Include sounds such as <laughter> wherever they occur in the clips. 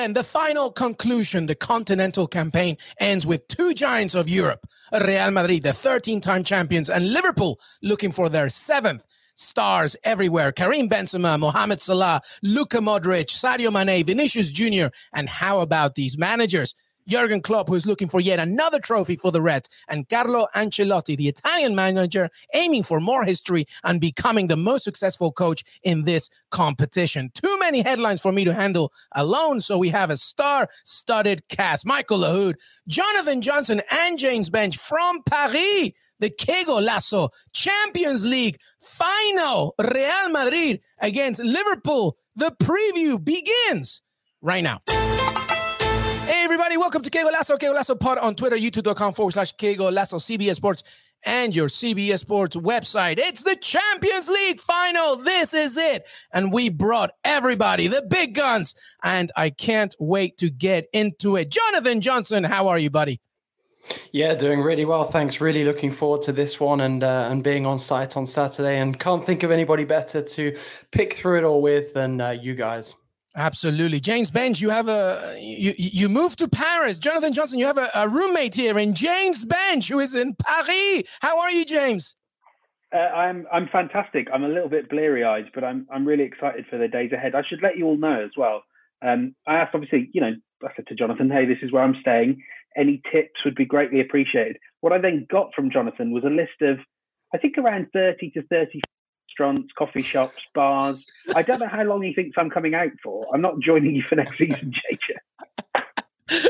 Then, the final conclusion. The continental campaign ends with two giants of Europe, Real Madrid, the 13-time champions, and Liverpool looking for their seventh stars everywhere. Karim Benzema, Mohamed Salah, Luka Modric, Sadio Mane, Vinicius Jr., and how about these managers? Jurgen Klopp, who's looking for yet another trophy for the Reds, and Carlo Ancelotti, the Italian manager, aiming for more history and becoming the most successful coach in this competition. Too many headlines for me to handle alone, so we have a star-studded cast. Michael Lahoud, Jonathan Johnson, and James Benge from Paris. The Que Golazo Champions League final, Real Madrid against Liverpool. The preview begins right now. Hey, everybody, welcome to Que Golazo, Que Golazo Pod on Twitter, youtube.com forward slash Que Golazo, CBS Sports, and your CBS Sports website. It's the Champions League final. This is it. And we brought everybody, the big guns, and I can't wait to get into it. Jonathan Johnson, how are you, buddy? Yeah, doing really well. Thanks. Really looking forward to this one and uh, and being on site on Saturday. And can't think of anybody better to pick through it all with than uh, you guys. Absolutely, James Benge. You have a you you moved to Paris. Jonathan Johnson, you have a, a roommate here in James Benge, who is in Paris. How are you, James? Uh, I'm I'm fantastic. I'm a little bit bleary eyed, but I'm I'm really excited for the days ahead. I should let you all know as well. Um, I asked, obviously, you know, I said to Jonathan, "Hey, this is where I'm staying. Any tips would be greatly appreciated." What I then got from Jonathan was a list of, I think, around thirty to thirty restaurants, coffee shops, bars. I don't know how long he thinks I'm coming out for. I'm not joining you for next season, <laughs> JJ.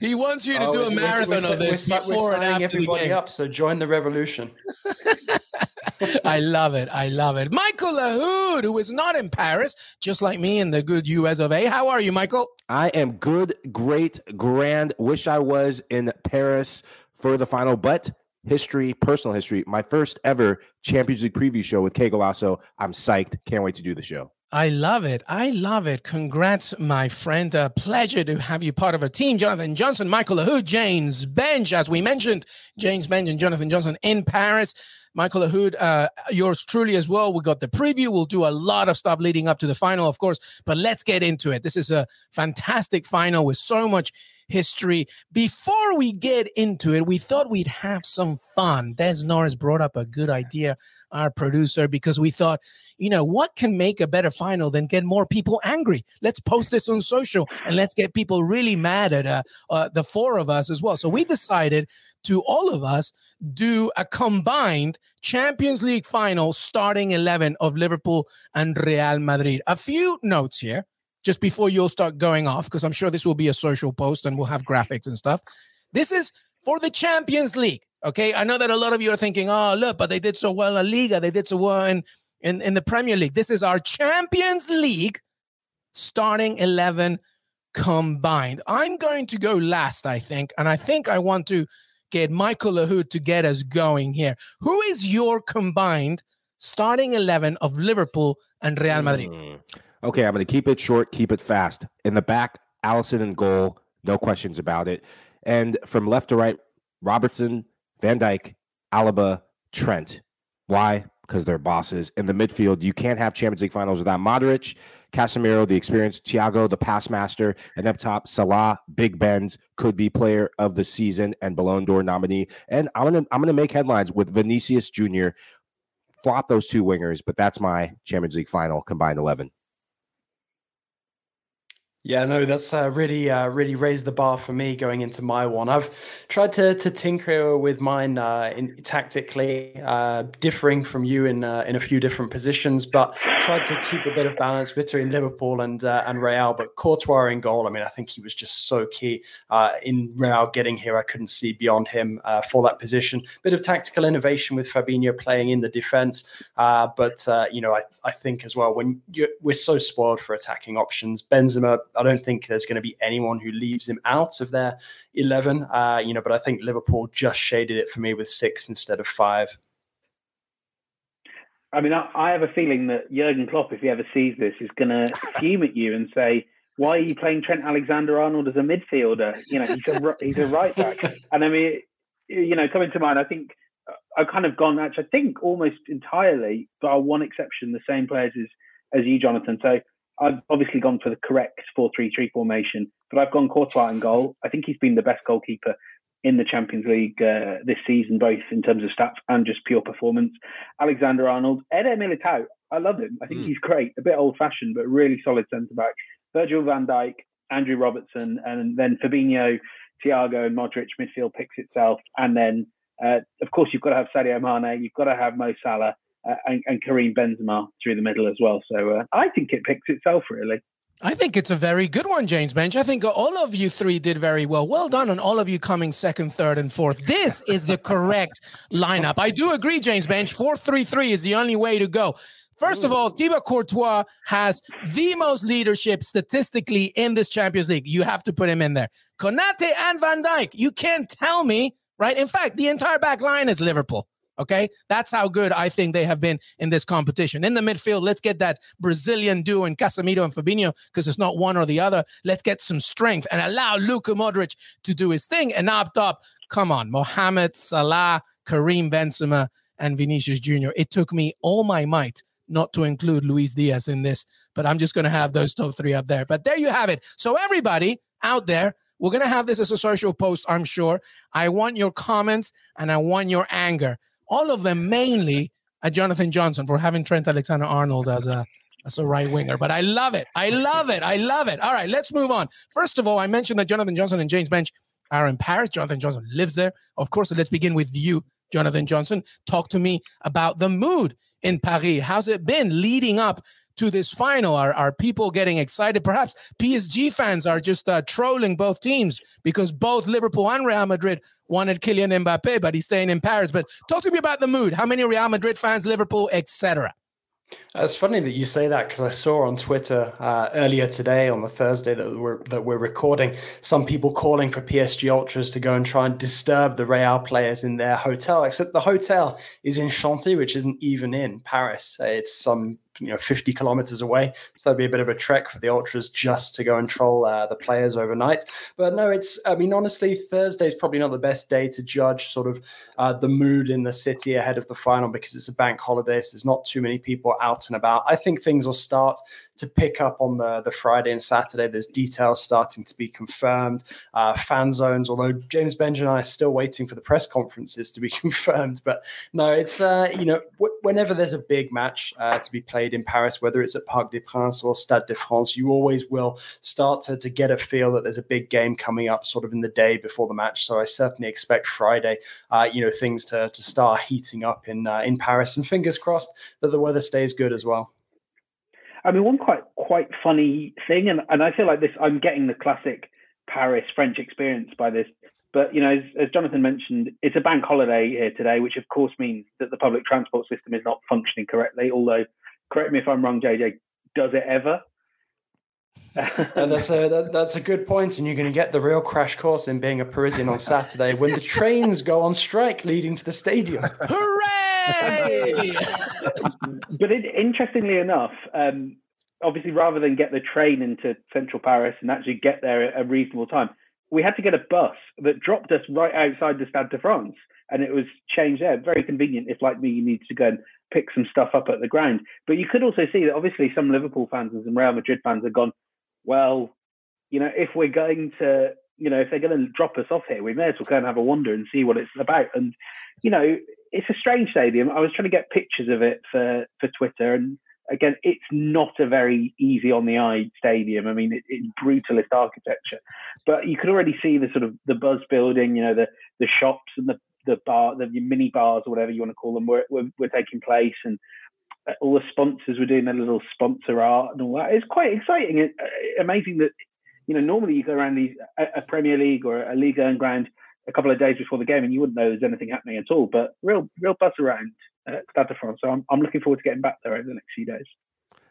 he wants you to oh, do a marathon we're, we're, of this we're, before and after everybody the game. up. So join the revolution. <laughs> I love it. I love it. Michael Lahoud, who is not in Paris, just like me in the good US of A. How are you, Michael? I am good, great, grand. Wish I was in Paris for the final, but history, personal history, my first ever Champions League preview show with Que Golazo. I'm psyched. Can't wait to do the show. I love it. I love it. Congrats, my friend. A pleasure to have you part of our team. Jonathan Johnson, Michael Lahoud, James Benge, as we mentioned, James Benge and Jonathan Johnson in Paris. Michael Lahoud, uh, yours truly as well. We got the preview. We'll do a lot of stuff leading up to the final, of course, but let's get into it. This is a fantastic final with so much history. Before we get into it, we thought we'd have some fun. Des Norris brought up a good idea, our producer, because we thought, you know, what can make a better final than get more people angry? Let's post this on social and let's get people really mad at uh, uh, the four of us as well. So we decided to all of us do a combined Champions League final starting 11 of Liverpool and Real Madrid. A few notes here just before you'll start going off, because I'm sure this will be a social post and we'll have graphics and stuff. This is for the Champions League. Okay. I know that a lot of you are thinking, oh, look, but they did so well in Liga. They did so well in, in, in the Premier League. This is our Champions League starting 11 combined. I'm going to go last, I think. And I think I want to get Michael Lahoud to get us going here. Who is your combined starting 11 of Liverpool and Real Madrid? Mm. Okay, I'm going to keep it short, keep it fast. In the back, Alisson in goal, no questions about it. And from left to right, Robertson, Van Dijk, Alaba, Trent. Why? Because they're bosses. In the midfield, you can't have Champions League finals without Modric, Casemiro, the experienced, Thiago, the pass master, and up top, Salah, Big Benz, could be player of the season and Ballon d'Or nominee. And I'm gonna I'm gonna make headlines with Vinicius Jr. Flop those two wingers, but that's my Champions League final combined eleven. Yeah, no, that's uh, really, uh, really raised the bar for me going into my one. I've tried to to tinker with mine uh, in, tactically, uh, differing from you in uh, in a few different positions, but tried to keep a bit of balance between Liverpool and uh, and Real. But Courtois in goal, I mean, I think he was just so key in Real getting here. I couldn't see beyond him for that position. Bit of tactical innovation with Fabinho playing in the defense, but you know, I I think as well when we're so spoiled for attacking options, Benzema I don't think there's going to be anyone who leaves him out of their 11. Uh, you know, but I think Liverpool just shaded it for me with six instead of five. I mean, I, I have a feeling that Jurgen Klopp, if he ever sees this, is going to fume at you and say, "Why are you playing Trent Alexander-Arnold as a midfielder? You know, he's a he's a right back." And I mean, you know, coming to mind, I think uh, I've kind of gone. Actually, I think almost entirely, but one exception, the same players as as you, Jonathan. So I've obviously gone for the correct four-three-three formation, but I've gone Courtois in goal. I think he's been the best goalkeeper in the Champions League uh, this season, both in terms of stats and just pure performance. Alexander Arnold, Eder Militao, I love him. I think mm. he's great. A bit old fashioned, but really solid centre back. Virgil van Dijk, Andrew Robertson, and then Fabinho, Thiago, and Modric midfield picks itself. And then, uh, of course, you've got to have Sadio Mane, you've got to have Mo Salah, uh, and, and Karim Benzema through the middle as well. So uh, I think it picks itself, really. I think it's a very good one, James Benge. I think all of you three did very well. Well done on all of you coming second, third, and fourth. This is the correct <laughs> lineup. I do agree, James Benge. 4 3 3 is the only way to go. First of all, Thibaut Courtois has the most leadership statistically in this Champions League. You have to put him in there. Konate and Van Dijk. You can't tell me, right? In fact, the entire back line is Liverpool. Okay. That's how good I think they have been in this competition. In the midfield, let's get that Brazilian duo in Casemiro and Fabinho because it's not one or the other. Let's get some strength and allow Luka Modric to do his thing. And up top, come on, Mohamed Salah, Karim Benzema, and Vinicius Jr. It took me all my might not to include Luis Diaz in this, but I'm just going to have those top three up there. But there you have it. So, everybody out there, we're going to have this as a social post, I'm sure. I want your comments and I want your anger all of them mainly at Jonathan Johnson for having Trent Alexander Arnold as a as a right winger. But I love it. I love it. I love it. All right, let's move on. First of all, I mentioned that Jonathan Johnson and James Benge are in Paris. Jonathan Johnson lives there. Of course, let's begin with you, Jonathan Johnson. Talk to me about the mood in Paris. How's it been leading up to this final? Are, are people getting excited? Perhaps PSG fans are just uh, trolling both teams because both Liverpool and Real Madrid wanted Kylian Mbappe, but he's staying in Paris. But talk to me about the mood. How many Real Madrid fans, Liverpool, etc. It's funny that you say that because I saw on Twitter uh, earlier today, on the Thursday that we're that we're recording, some people calling for PSG ultras to go and try and disturb the Real players in their hotel. Except the hotel is in Chantilly, which isn't even in Paris. It's some you know 50 kilometers away. So that'd be a bit of a trek for the ultras just to go and troll uh, the players overnight. But no it's i mean honestly thursday is probably not the best day to judge sort of uh, the mood in the city ahead of the final because it's a bank holiday so there's not too many people out and about. I think things will start to pick up on the, the Friday and Saturday. There's details starting to be confirmed. Uh, fan zones, although James Benge and I are still waiting for the press conferences to be <laughs> confirmed. But no, it's, uh, you know, w- whenever there's a big match uh, to be played in Paris, whether it's at Parc des Princes or Stade de France, you always will start to, to get a feel that there's a big game coming up sort of in the day before the match. So I certainly expect Friday, uh, you know, things to, to start heating up in, uh, in Paris. And fingers crossed that the weather stays good as well. I mean, one quite quite funny thing, and, and I feel like this. I'm getting the classic Paris French experience by this. But you know, as, as, Jonathan mentioned, it's a bank holiday here today, which of course means that the public transport system is not functioning correctly. Although, correct me if I'm wrong, JJ. Does it ever? And that's a that, that's a good point, and you're going to get the real crash course in being a Parisian on Saturday when the trains go on strike leading to the stadium. Hooray! <laughs> but it, interestingly enough, um, obviously, rather than get the train into central Paris and actually get there at a reasonable time, we had to get a bus that dropped us right outside the Stade de France, and it was changed there. Very convenient if, like me, you need to go and pick some stuff up at the ground. But you could also see that obviously some Liverpool fans and some Real Madrid fans have gone well, you know, if we're going to, you know, if they're going to drop us off here, we may as well go and have a wander and see what it's about. And, you know, it's a strange stadium. I was trying to get pictures of it for, for Twitter. And again, it's not a very easy on the eye stadium. I mean, it, it's brutalist architecture, but you could already see the sort of the buzz building, you know, the, the shops and the, the bar, the mini bars or whatever you want to call them were, were, were taking place. And all the sponsors were doing their little sponsor art and all that. It's quite exciting. It, uh, amazing that you know normally you go around these a, a Premier League or a Liga and ground a couple of days before the game and you wouldn't know there's anything happening at all. But real real buzz around uh, Stade de France. So I'm I'm looking forward to getting back there over the next few days.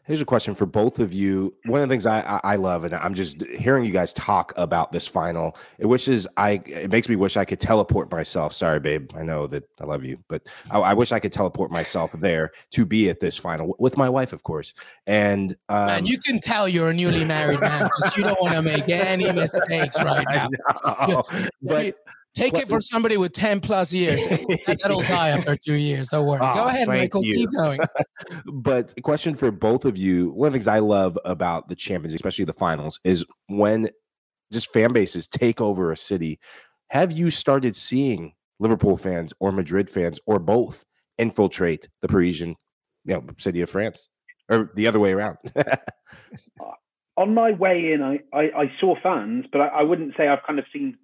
Here's a question for both of you. One of the things I, I love, and I'm just hearing you guys talk about this final. It wishes I. It makes me wish I could teleport myself. Sorry, babe. I know that I love you, but I, I wish I could teleport myself there to be at this final with my wife, of course. And um, man, you can tell you're a newly married man because you don't want to make any mistakes right <laughs> now. But Take it for somebody with 10 plus years. <laughs> That'll die after two years. Don't worry. Oh, Go ahead, Michael. You. Keep going. <laughs> but question for both of you. One of the things I love about the champions, especially the finals, is when just fan bases take over a city. Have you started seeing Liverpool fans or Madrid fans or both infiltrate the Parisian you know, city of France? Or the other way around? <laughs> Uh, on my way in, I, I, I saw fans, but I, I wouldn't say I've kind of seen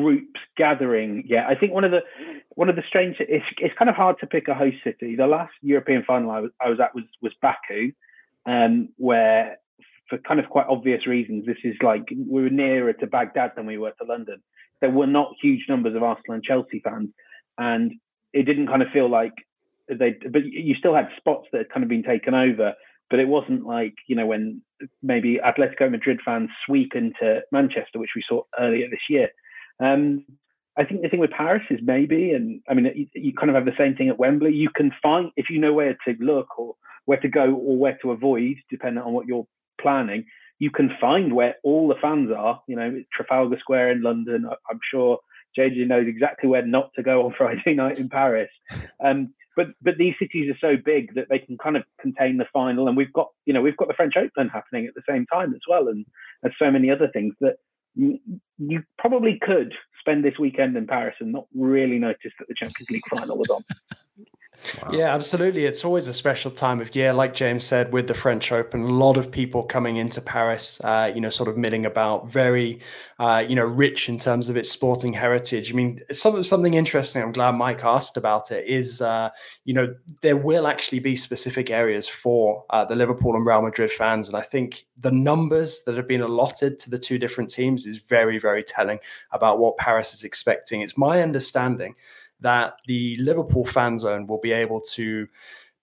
groups gathering. Yeah i think one of the one of the strange it's, it's kind of hard to pick a host city. The last european final i was, I was at was was baku um, where for kind of quite obvious reasons this is like we were nearer to baghdad than we were to london. There were not huge numbers of arsenal and chelsea fans and it didn't kind of feel like they but you still had spots that had kind of been taken over but it wasn't like you know when maybe atletico madrid fans sweep into manchester which we saw earlier this year um, I think the thing with Paris is maybe, and I mean, you, you, kind of have the same thing at Wembley. You can find, if you know where to look or where to go or where to avoid, depending on what you're planning, you can find where all the fans are. You know, Trafalgar Square in London. I'm sure JJ knows exactly where not to go on <laughs> Friday night in Paris. Um, but but these cities are so big that they can kind of contain the final, and we've got you know we've got the French Open happening at the same time as well, and there's so many other things that you, probably could spend this weekend in Paris and not really notice that the Champions League final was on. <laughs> Wow. Yeah, absolutely. It's always a special time of year, like James said, with the French Open. A lot of people coming into Paris, uh, you know, sort of milling about, very, uh, you know, rich in terms of its sporting heritage. I mean, some, something interesting. I'm glad Mike asked about it. Is uh, you know, there will actually be specific areas for uh, the Liverpool and Real Madrid fans, and I think the numbers that have been allotted to the two different teams is very, very telling about what Paris is expecting. It's my understanding that the Liverpool fan zone will be able to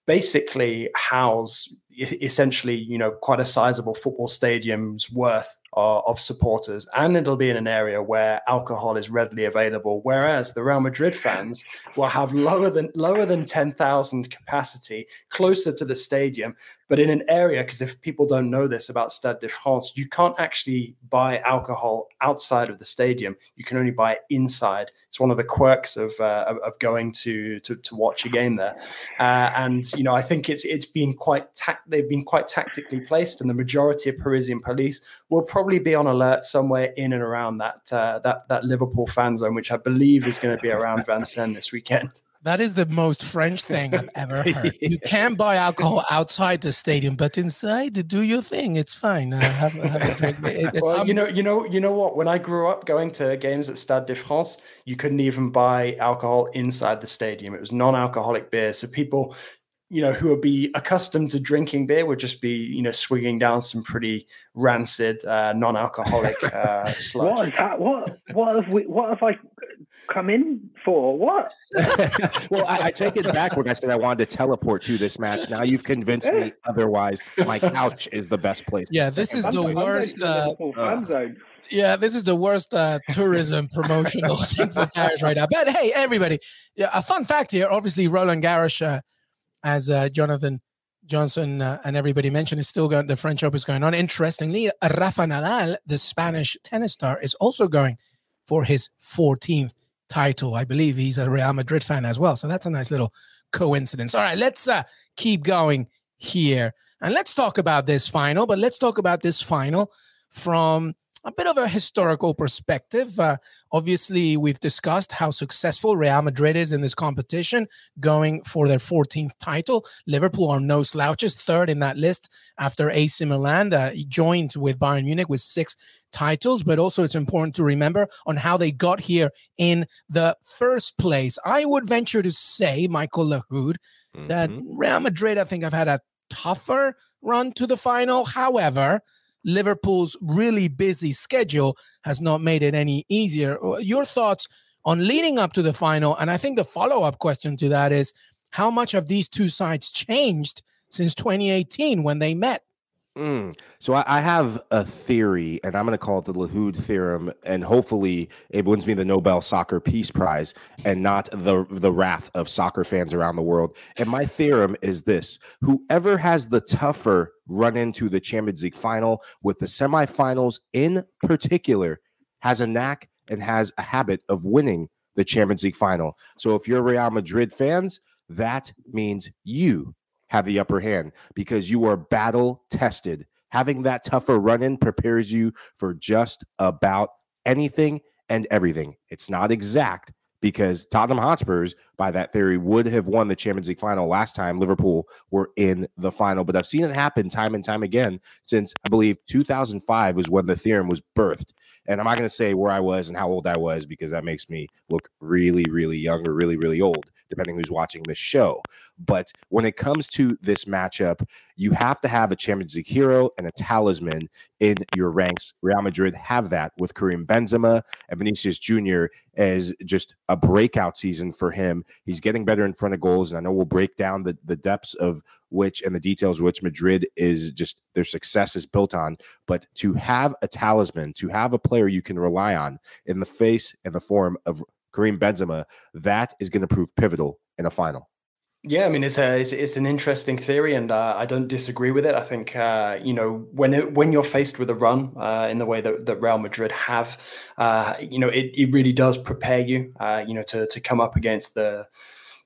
basically house essentially, you know, quite a sizable football stadium's worth uh, of supporters, and it'll be in an area where alcohol is readily available. Whereas the Real Madrid fans will have lower than lower than ten thousand capacity, closer to the stadium, but in an area, because if people don't know this about Stade de France, you can't actually buy alcohol outside of the stadium. You can only buy it inside. It's one of the quirks of uh, of going to, to to watch a game there. Uh, and you know, I think it's it's been quite ta- they've been quite tactically placed, and the majority of Parisian police will probably be on alert somewhere in and around that uh, that that Liverpool fan zone, which I believe is going to be around Vincennes this weekend. <laughs> That is the most French thing I've ever heard. <laughs> You can buy alcohol outside the stadium, but inside, do your thing. It's fine. Uh, have, have a drink. It's, well, you know, you know, you know what? When I grew up going to games at Stade de France, you couldn't even buy alcohol inside the stadium. It was non-alcoholic beer, so people, you know, who would be accustomed to drinking beer would just be, you know, swigging down some pretty rancid, uh, non-alcoholic <laughs> uh, sludge. What? What? What have we? What have I? come in for? What? <laughs> well, I, I, take it back when I said I wanted to teleport to this match. Now you've convinced me otherwise. My couch is the best place. Yeah, this is the worst. Uh, yeah, this is the worst uh, tourism promotional <laughs> thing for Paris right now. But hey, everybody, yeah, a fun fact here. Obviously, Roland Garros, uh, as uh, Jonathan Johnson uh, and everybody mentioned, is still going. The French Open is going on. Interestingly, Rafa Nadal, the Spanish tennis star, is also going for his 14th title. I believe he's a Real Madrid fan as well. So that's a nice little coincidence. All right, let's uh, keep going here. And let's talk about this final, but let's talk about this final from a bit of a historical perspective. Uh, obviously, we've discussed how successful Real Madrid is in this competition, going for their 14th title. Liverpool are no slouches, third in that list after AC Milan, uh, joined with Bayern Munich with six titles, but also it's important to remember on how they got here in the first place. I would venture to say, Michael Lahoud, mm-hmm. that Real Madrid, I think, I've had a tougher run to the final. However, Liverpool's really busy schedule has not made it any easier. Your thoughts on leading up to the final? And I think the follow up question to that is how much have these two sides changed since 2018 when they met. Mm. So I, I, have a theory, and I'm going to call it the Lahoud theorem, and hopefully it wins me the Nobel Soccer Peace Prize, and not the the wrath of soccer fans around the world. And my theorem is this: whoever has the tougher run into the Champions League final, with the semifinals in particular, has a knack and has a habit of winning the Champions League final. So if you're Real Madrid fans, that means you have the upper hand because you are battle tested. Having that tougher run in prepares you for just about anything and everything. It's not exact because Tottenham Hotspurs, by that theory, would have won the Champions League final last time Liverpool were in the final. But I've seen it happen time and time again since I believe 2005 was when the theorem was birthed. And I'm not going to say where I was and how old I was because that makes me look really, really young or really, really old depending who's watching the show. But when it comes to this matchup, you have to have a Champions League hero and a talisman in your ranks. Real Madrid have that with Karim Benzema and Vinicius Jr. as just a breakout season for him. He's getting better in front of goals. And I know we'll break down the, the depths of which and the details which Madrid is just their success is built on. But to have a talisman, to have a player you can rely on in the face and the form of Karim Benzema, that is going to prove pivotal in a final. Yeah, I mean it's a it's, it's an interesting theory, and uh, I don't disagree with it. I think uh, you know when it, when you're faced with a run uh, in the way that, that Real Madrid have, uh, you know it, it really does prepare you, uh, you know, to to come up against the,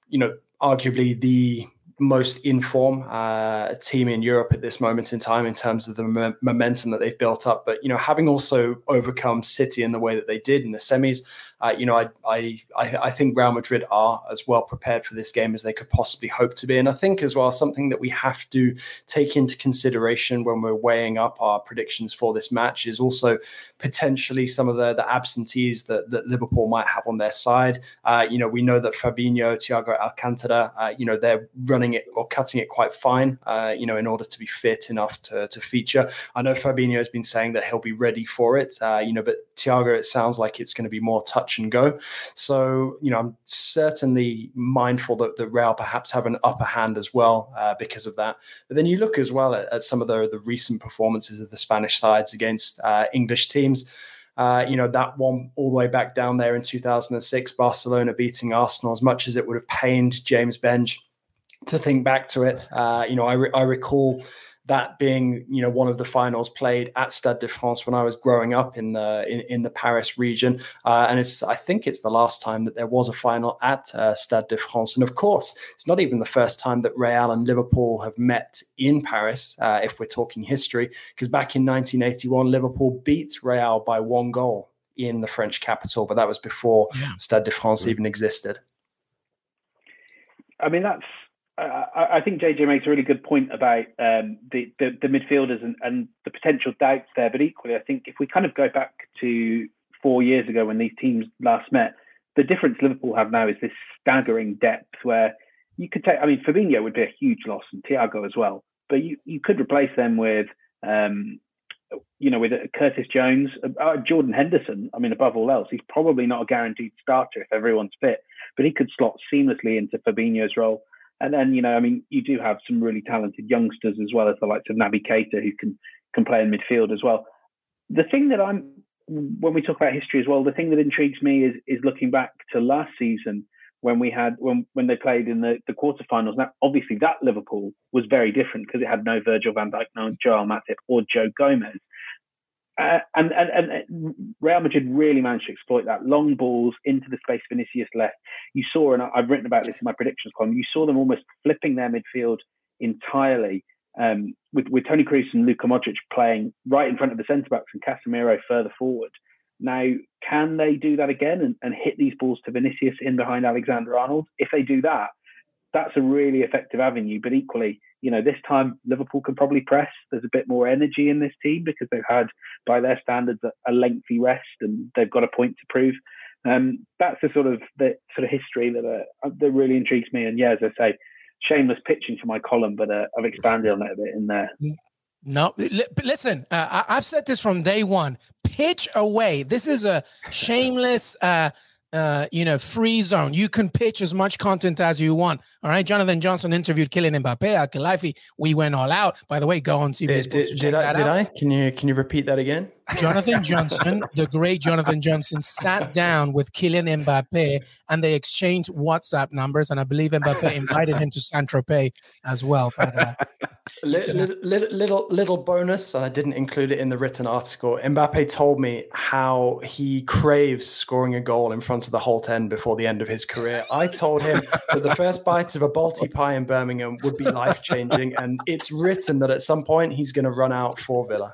you know, arguably the most inform uh, team in Europe at this moment in time in terms of the momentum that they've built up. But you know, having also overcome City in the way that they did in the semis, uh, you know, I, I I think Real Madrid are as well prepared for this game as they could possibly hope to be. And I think as well something that we have to take into consideration when we're weighing up our predictions for this match is also potentially some of the the absentees that, that Liverpool might have on their side. Uh, you know, we know that Fabinho, Thiago Alcantara, uh, you know, they're running it or cutting it quite fine. Uh, you know, in order to be fit enough to to feature. I know Fabinho has been saying that he'll be ready for it. Uh, you know, but Thiago, it sounds like it's going to be more touch touch and go. So, you know, I'm certainly mindful that the Real perhaps have an upper hand as well uh, because of that. But then you look as well at, at, some of the, the recent performances of the Spanish sides against uh, English teams. Uh, you know, that one all the way back down there in 2006, Barcelona beating Arsenal, as much as it would have pained James Benge to think back to it. Uh, you know, I, re- I recall that being you know one of the finals played at Stade de France when I was growing up in the in, in the Paris region, uh, and it's I think it's the last time that there was a final at uh, Stade de France, and of course it's not even the first time that Real and Liverpool have met in Paris, uh, if we're talking history, because back in 1981 Liverpool beat Real by one goal in the French capital, but that was before yeah. Stade de France even existed. I mean that's I, I think JJ makes a really good point about um, the, the, the midfielders and, and the potential doubts there. But equally, I think if we kind of go back to four years ago when these teams last met, the difference Liverpool have now is this staggering depth where you could take. I mean, Fabinho would be a huge loss, and Thiago as well. But you, you could replace them with, um, you know, with Curtis Jones, uh, Jordan Henderson. I mean, above all else, he's probably not a guaranteed starter if everyone's fit, but he could slot seamlessly into Fabinho's role. And then, you know, I mean, you do have some really talented youngsters as well as the likes of Naby Keita who can can play in midfield as well. The thing that I'm when we talk about history as well, the thing that intrigues me is is looking back to last season when we had when when they played in the, the quarterfinals. Now, obviously, that Liverpool was very different because it had no Virgil van Dijk, no Joel Matip, or Joe Gomez. Uh, and, and, and Real Madrid really managed to exploit that long balls into the space Vinicius left. You saw, and I've written about this in my predictions column. You saw them almost flipping their midfield entirely, um, with with Toni Kroos and Luka Modric playing right in front of the centre backs and Casemiro further forward. Now, can they do that again and, and hit these balls to Vinicius in behind Alexander Arnold? If they do that, that's a really effective avenue. But equally, you know, this time Liverpool can probably press. There's a bit more energy in this team because they've had, by their standards, a, lengthy rest and they've got a point to prove. Um, that's the sort of the sort of history that uh, that really intrigues me. And yeah, as I say, shameless pitching for my column, but uh, I've expanded on it a bit in there. No, listen, uh, I've said this from day one. Pitch away. This is a shameless uh, uh, you know, free zone. You can pitch as much content as you want. All right. Jonathan Johnson interviewed Kylian Mbappe at Khalifi. We went all out. By the way, go on CBS. Did, did, did I? Did I? Can you can you repeat that again? Jonathan <laughs> Johnson, the great Jonathan Johnson, sat down with Kylian Mbappe and they exchanged WhatsApp numbers. And I believe Mbappe invited him to Saint Tropez as well. But, uh, <laughs> little, little, little, little bonus, and I didn't include it in the written article. Mbappe told me how he craves scoring a goal in front of the Holte End before the end of his career. I told him that the first bite of a Balti <laughs> pie in Birmingham would be life changing, and it's written that at some point he's going to run out for Villa.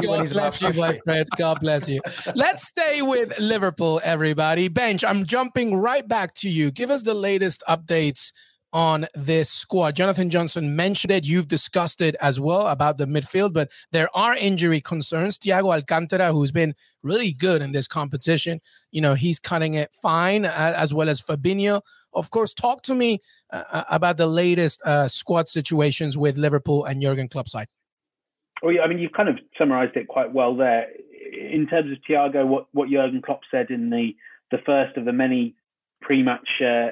He's bless you, my friend. God bless you. Let's stay with Liverpool, everybody. Benge, I'm jumping right back to you. Give us the latest updates on this squad. Jonathan Johnson mentioned it. You've discussed it as well about the midfield, but there are injury concerns. Thiago Alcantara, who's been really good in this competition, you know, he's cutting it fine, as well as Fabinho. Of course, talk to me uh, uh, about the latest uh, squad situations with Liverpool and Jurgen Klopp's side. Well, I mean, you've kind of summarised it quite well there. In terms of Thiago, what what Jurgen Klopp said in the the first of the many pre-match uh,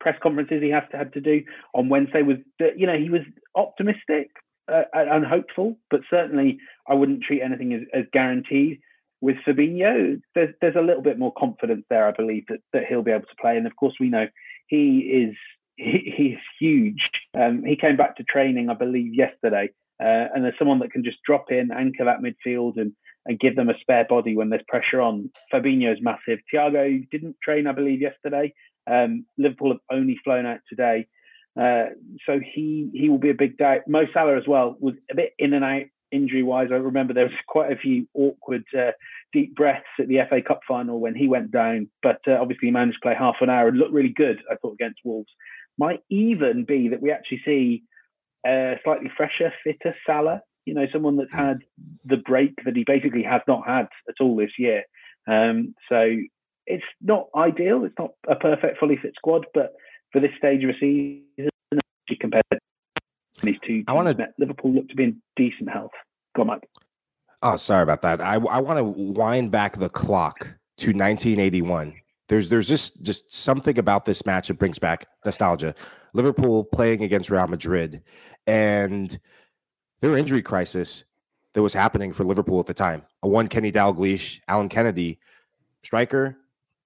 press conferences he has to had to do on Wednesday was that you know he was optimistic uh, and hopeful, but certainly I wouldn't treat anything as, as guaranteed. With Fabinho, there's there's a little bit more confidence there, I believe that that he'll be able to play, and of course we know he is he, he's huge. Um, he came back to training, I believe, yesterday uh, and there's someone that can just drop in, anchor that midfield, and and give them a spare body when there's pressure on. Fabinho's massive. Thiago didn't train, I believe, yesterday. Um, Liverpool have only flown out today, uh, so he he will be a big day. Mo Salah as well was a bit in and out injury wise. I remember there was <laughs> quite a few awkward uh, deep breaths at the FA Cup final when he went down, but uh, obviously he managed to play half an hour and looked really good. I thought against Wolves. Might even be that we actually see a slightly fresher, fitter Salah. You know, someone that's had the break that he basically has not had at all this year. Um, so it's not ideal. It's not a perfect, fully fit squad, but for this stage of a season, compared to these two, I want to Liverpool look to be in decent health. Go on, Mike. Oh, sorry about that. I I want to wind back the clock to 1981. There's there's just just something about this match that brings back nostalgia. Liverpool playing against Real Madrid, and their injury crisis that was happening for Liverpool at the time. A one Kenny Dalglish, Alan Kennedy, striker,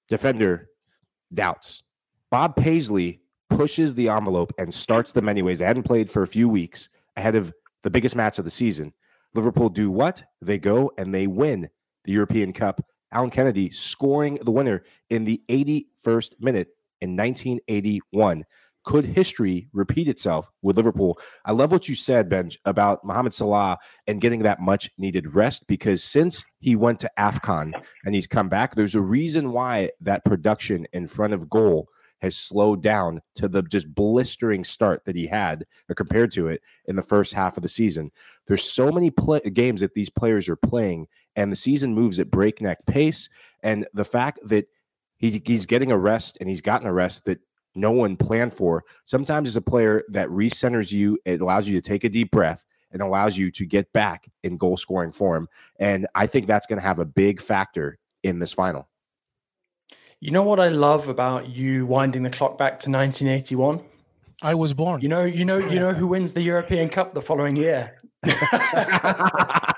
defender, doubts. Bob Paisley pushes the envelope and starts them anyways. They hadn't played for a few weeks ahead of the biggest match of the season. Liverpool do what? They go and they win the European Cup. Alan Kennedy scoring the winner in the 81st minute in 1981 could history repeat itself with Liverpool? I love what you said, Ben, about Mohamed Salah and getting that much needed rest because since he went to AFCON and he's come back, there's a reason why that production in front of goal has slowed down to the just blistering start that he had compared to it in the first half of the season. There's so many play- games that these players are playing, and the season moves at breakneck pace. And the fact that he, he's getting a rest and he's gotten a rest that no one planned for. Sometimes as a player that recenters you, it allows you to take a deep breath and allows you to get back in goal scoring form. And I think that's going to have a big factor in this final. You know what I love about you winding the clock back to 1981? I was born. You know, you know, you know <laughs> who wins the European Cup the following year. <laughs>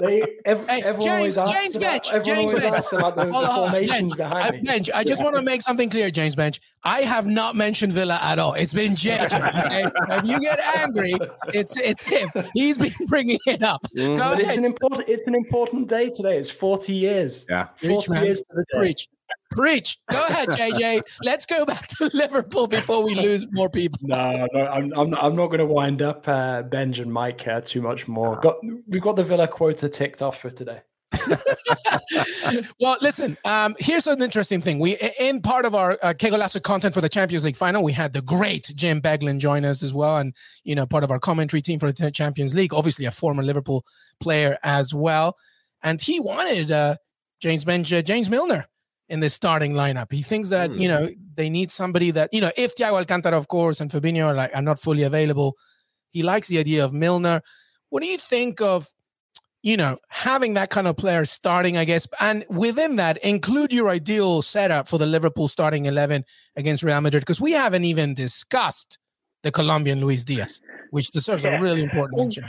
they, ev- hey, James, James about, Benge, James Benge. about the, the formations Bench, behind me. Benge, I just want to make something clear, James Benge. I have not mentioned Villa at all. It's been JJ. <laughs> Okay? if you get angry, it's it's him. He's been <laughs> bringing it up. Mm. But it's an important it's an important day today. It's forty years. Yeah, 40 Preach, years to the day. Preach. Preach. Go ahead, JJ. Let's go back to <laughs> Liverpool before we lose more people. No, no, I'm, I'm, I'm not going to wind up uh, Benge and Mike uh, too much more. Got we've got the Villa quota ticked off for today. <laughs> well, listen. Um, here's an interesting thing. We, in part of our uh, Que Golazo content for the Champions League final, we had the great Jim Beglin join us as well, and you know, part of our commentary team for the Champions League. Obviously, a former Liverpool player as well, and he wanted uh, James Benge, uh, James Milner in this starting lineup. He thinks that mm. you know they need somebody that you know if Thiago Alcantara, of course, and Fabinho are like are not fully available. He likes the idea of Milner. What do you think of you know, having that kind of player starting, I guess, and within that, include your ideal setup for the Liverpool starting 11 against Real Madrid, because we haven't even discussed the Colombian Luis Diaz, which deserves yeah. a really important mention.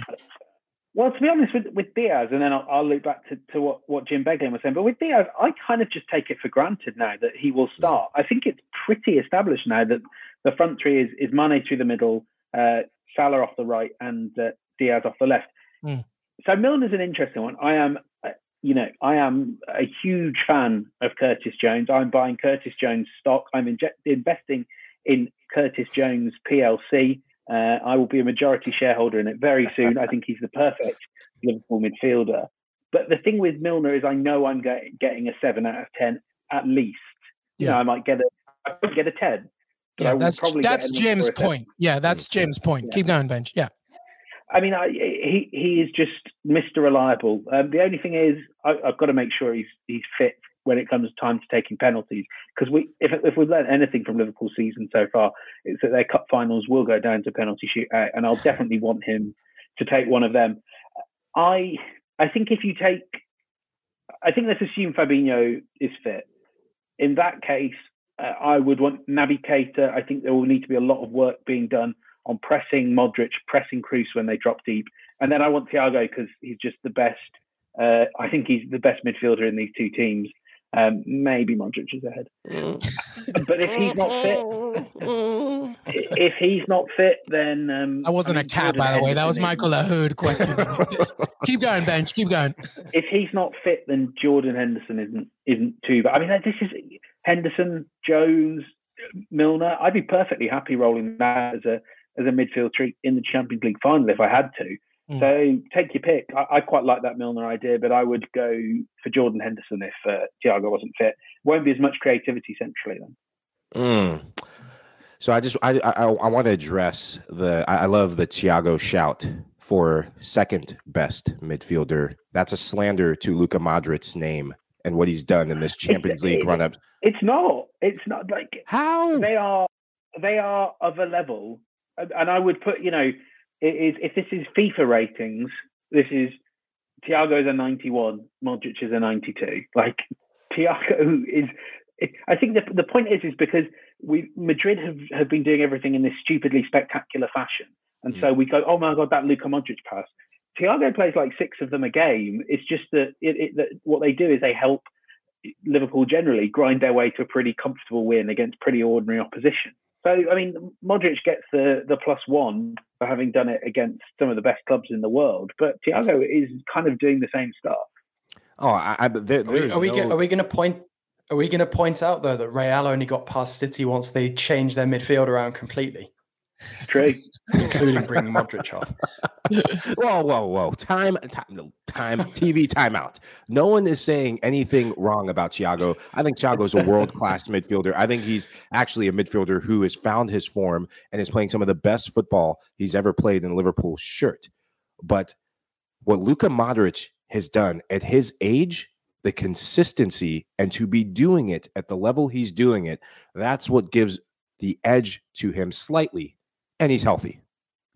Well, to be honest with, with Diaz, and then I'll, I'll look back to, to what, what Jim Beglin was saying, but with Diaz, I kind of just take it for granted now that he will start. I think it's pretty established now that the front three is, is Mane through the middle, uh, Salah off the right, and uh, Diaz off the left. Mm so Milner's an interesting one. I am, uh, you know, I am a huge fan of Curtis Jones. I'm buying Curtis Jones stock. I'm inject- investing in Curtis Jones PLC. Uh, I will be a majority shareholder in it very soon. I think he's the perfect Liverpool midfielder. But the thing with Milner is, I know I'm get, getting a seven out of ten at least. Yeah. You know, I might get a, I might get a ten. Yeah, that's that's Jim's point. Yeah, that's Jim's point. Yeah. Keep going, Benge. Yeah. I mean, I, he he is just Mr. Reliable. Um, the only thing is, I, have got to make sure he's he's fit when it comes time to taking penalties. Because we, if if we've learned anything from Liverpool season so far, it's that their cup finals will go down to penalty shootout, and I'll definitely want him to take one of them. I I think if you take, I think let's assume Fabinho is fit. In that case, uh, I would want Naby Keita. I think there will need to be a lot of work being done on pressing Modric, pressing Kroos when they drop deep. And then I want Thiago because he's just the best. Uh, I think he's the best midfielder in these two teams. Um, maybe Modric is ahead. Mm. but if he's not fit, <laughs> if he's not fit, then um, that wasn't I mean, a cat, by the way. That was Michael Lahoud question. <laughs> keep going, Benge. Keep going. If he's not fit, then Jordan Henderson isn't isn't too. bad. I mean, this is Henderson, Jones, Milner. I'd be perfectly happy rolling that as a as a midfield treat in the Champions League final if I had to. Mm. So take your pick. I, I, quite like that Milner idea, but I would go for Jordan Henderson if uh, Thiago wasn't fit. Won't be as much creativity centrally then. Mm. So I just I I, I want to address the I, I love the Thiago shout for second best midfielder. That's a slander to Luka Modric's name and what he's done in this <laughs> Champions it's, League run up. It's not. It's not like how they are. They are of a level and I would put, you know, is if this is FIFA ratings, this is Thiago is a 91, Modric is a 92. Like Thiago is. I think the the point is is because we Madrid have, have been doing everything in this stupidly spectacular fashion, and mm. so we go, oh my god, that Luka Modric pass. Thiago plays like six of them a game. It's just that, it, it, that what they do is they help Liverpool generally grind their way to a pretty comfortable win against pretty ordinary opposition. So, I mean, Modric gets the, the plus one for having done it against some of the best clubs in the world, but Thiago is kind of doing the same stuff. Oh, I, I there, are we, are, we no... are we going to point? Are we going to point out though that Real only got past City once they changed their midfield around completely? True. Including bringing Modric off. <laughs> whoa, whoa, whoa. Time, time, time, TV timeout. No one is saying anything wrong about Thiago. I think Thiago is a world class midfielder. I think he's actually a midfielder who has found his form and is playing some of the best football he's ever played in Liverpool shirt. But what Luka Modric has done at his age, the consistency, and to be doing it at the level he's doing it, that's what gives the edge to him slightly and he's healthy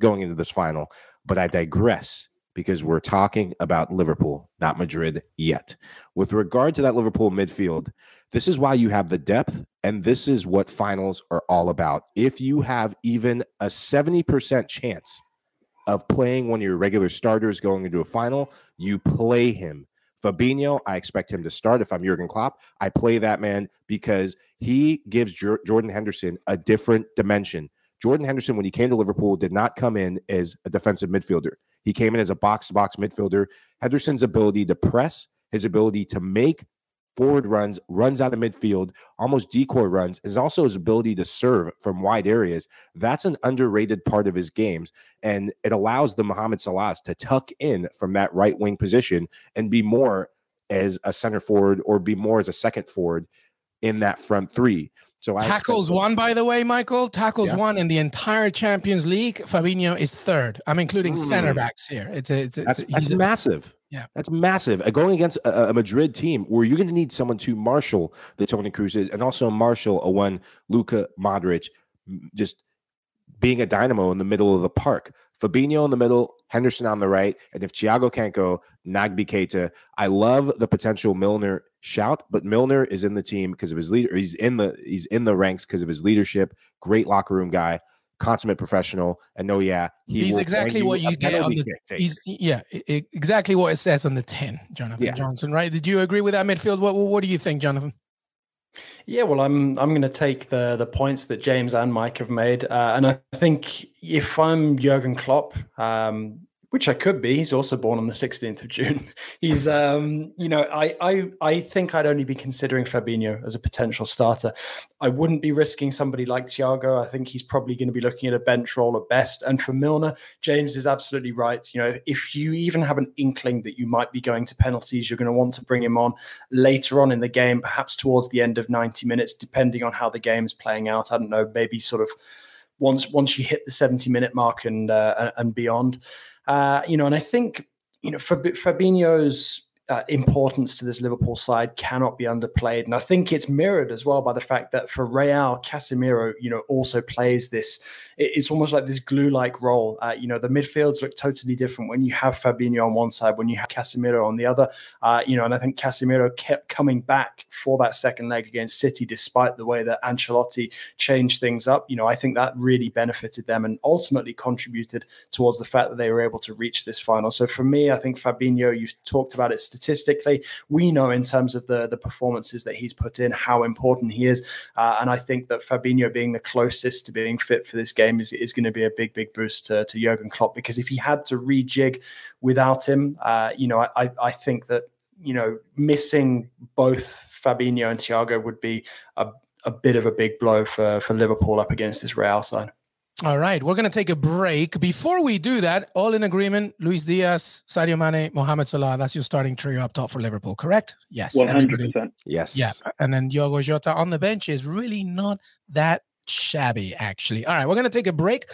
going into this final. But I digress because we're talking about Liverpool, not Madrid yet. With regard to that Liverpool midfield, this is why you have the depth, and this is what finals are all about. If you have even a 70% chance of playing one of your regular starters going into a final, you play him. Fabinho, I expect him to start. If I'm Jurgen Klopp, I play that man because he gives Jordan Henderson a different dimension. Jordan Henderson, when he came to Liverpool, did not come in as a defensive midfielder. He came in as a box to box midfielder. Henderson's ability to press, his ability to make forward runs, runs out of midfield, almost decoy runs, is also his ability to serve from wide areas. That's an underrated part of his games. And it allows the Mohamed Salahs to tuck in from that right wing position and be more as a center forward or be more as a second forward in that front three. So I tackles one, by the way, Michael. Tackles yeah. one in the entire Champions League. Fabinho is third. I'm including mm. center backs here. It's a, it's, a, that's, it's that's a, massive. Yeah, that's massive. Uh, going against a, a, Madrid team where you're going to need someone to marshal the Toni Krooses and also marshal a one Luka Modric, just being a dynamo in the middle of the park. Fabinho in the middle, Henderson on the right, and if Thiago can't go, Naby Keita. I love the potential Milner shout, but Milner is in the team because of his leader. He's in the he's in the ranks because of his leadership. Great locker room guy, consummate professional. And no, yeah, he he's exactly what you get on the. He's yeah, it, exactly what it says on the ten, Jonathan yeah. Johnson. Right? Did you agree with that midfield? What What do you think, Jonathan? Yeah, well, I'm I'm going to take the the points that James and Mike have made, uh, and I think if I'm Jurgen Klopp, um, which I could be. He's also born on the 16th of June. <laughs> He's, um, you know, I, I, I think I'd only be considering Fabinho as a potential starter. I wouldn't be risking somebody like Thiago. I think he's probably going to be looking at a bench role at best. And for Milner, James is absolutely right. You know, if you even have an inkling that you might be going to penalties, you're going to want to bring him on later on in the game, perhaps towards the end of 90 minutes, depending on how the game's playing out. I don't know, maybe sort of once once you hit the 70 minute mark and uh, and beyond. Uh, you know, and I think you know for Fabinho's uh, importance to this Liverpool side cannot be underplayed. And I think it's mirrored as well by the fact that for Real, Casemiro, you know, also plays this. It's almost like this glue-like role. Uh, you know, the midfields look totally different when you have Fabinho on one side, when you have Casemiro on the other. Uh, you know, and I think Casemiro kept coming back for that second leg against City, despite the way that Ancelotti changed things up. You know, I think that really benefited them and ultimately contributed towards the fact that they were able to reach this final. So for me, I think Fabinho, you talked about it statistically. We know in terms of the the performances that he's put in how important he is, uh, and I think that Fabinho being the closest to being fit for this game is is going to be a big big boost to, to Jurgen Klopp because if he had to rejig without him, uh, you know, I I think that you know missing both Fabinho and Thiago would be a a bit of a big blow for for Liverpool up against this Real side. All right, we're going to take a break. Before we do that, all in agreement, Luis Diaz, Sadio Mane, Mohamed Salah, that's your starting trio up top for Liverpool, correct? Yes. 100%. Yes. Yeah. And then Diogo Jota on the bench is really not that shabby, actually. All right, we're going to take a break.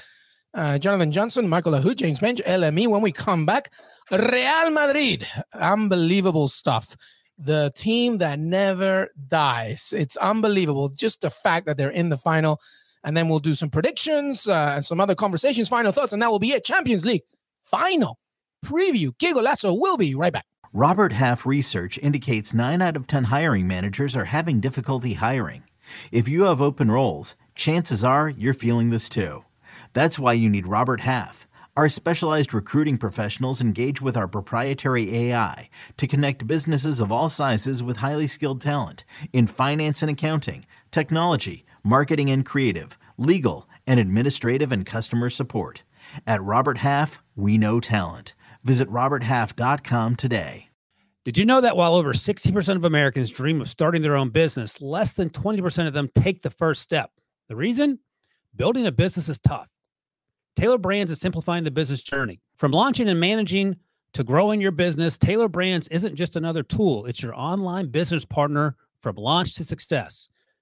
Uh, Jonathan Johnson, Michael Lahoud, James Benge, LME. When we come back, Real Madrid, unbelievable stuff. The team that never dies. It's unbelievable. Just the fact that they're in the final and then we'll do some predictions uh, and some other conversations, final thoughts, and that will be it. Champions League final preview. Qué Golazo will be right back. Robert Half research indicates nine out of 10 hiring managers are having difficulty hiring. If you have open roles, chances are you're feeling this too. That's why you need Robert Half. Our specialized recruiting professionals engage with our proprietary AI to connect businesses of all sizes with highly skilled talent in finance and accounting, technology, marketing and creative, legal, and administrative and customer support. At Robert Half, we know talent. Visit RobertHalf.com today. Did you know that while over 60% of Americans dream of starting their own business, less than 20% of them take the first step? The reason? Building a business is tough. Tailor Brands is simplifying the business journey. From launching and managing to growing your business, Tailor Brands isn't just another tool, it's your online business partner from launch to success.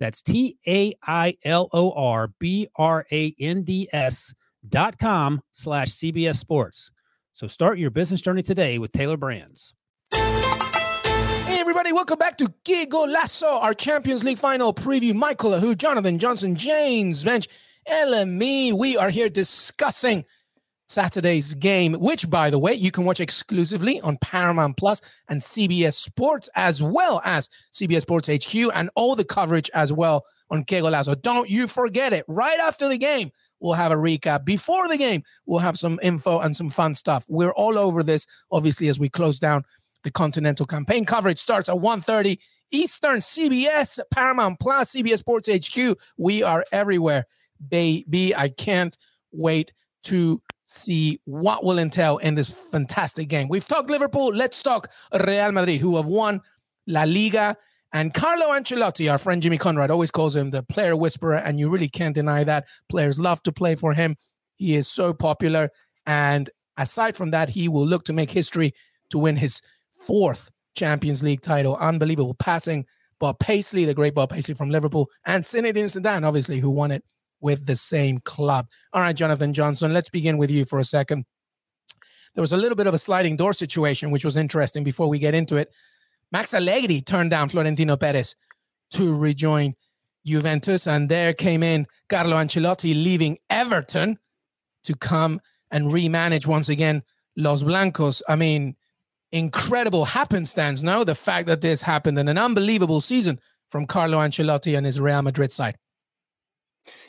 That's T A I L O R B R A N D S dot com slash CBS Sports. So start your business journey today with Tailor Brands. Hey, everybody, welcome back to Qué Golazo, our Champions League final preview. Michael Lahoud, Jonathan Johnson, James Benge, LME. We are here discussing Saturday's game, which, by the way, you can watch exclusively on Paramount Plus and CBS Sports, as well as CBS Sports HQ, and all the coverage as well on Qué Golazo. Don't you forget it. Right after the game, we'll have a recap. Before the game, we'll have some info and some fun stuff. We're all over this, obviously, as we close down the Continental campaign. Coverage starts at 1.30 Eastern, CBS, Paramount Plus, CBS Sports HQ. We are everywhere, baby. I can't wait to see what will entail in this fantastic game. We've talked Liverpool. Let's talk Real Madrid, who have won La Liga. And Carlo Ancelotti, our friend Jimmy Conrad, always calls him the player whisperer. And you really can't deny that. Players love to play for him. He is so popular. And aside from that, he will look to make history to win his fourth Champions League title. Unbelievable passing. Bob Paisley, the great Bob Paisley from Liverpool, and Zinedine Zidane, obviously, who won it with the same club. All right, Jonathan Johnson, let's begin with you for a second. There was a little bit of a sliding door situation, which was interesting before we get into it. Max Allegri turned down Florentino Perez to rejoin Juventus, and there came in Carlo Ancelotti leaving Everton to come and remanage once again Los Blancos. I mean, incredible happenstance, no? The fact that this happened in an unbelievable season from Carlo Ancelotti and his Real Madrid side.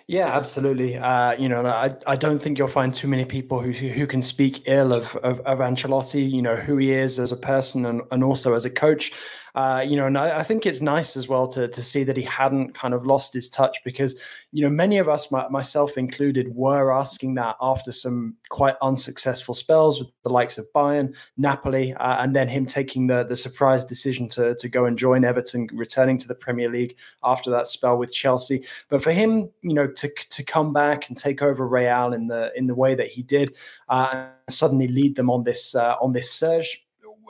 Yeah, absolutely. Uh, you know, I, I don't think you'll find too many people who who can speak ill of, of, of Ancelotti. You know who he is as a person and, and also as a coach. Uh, you know, and I, I, think it's nice as well to to see that he hadn't kind of lost his touch because you know many of us, my, myself included, were asking that after some quite unsuccessful spells with the likes of Bayern, Napoli, uh, and then him taking the the surprise decision to to go and join Everton, returning to the Premier League after that spell with Chelsea. But for him, you know, to to come back and take over Real in the in the way that he did, uh, and suddenly lead them on this uh, on this surge.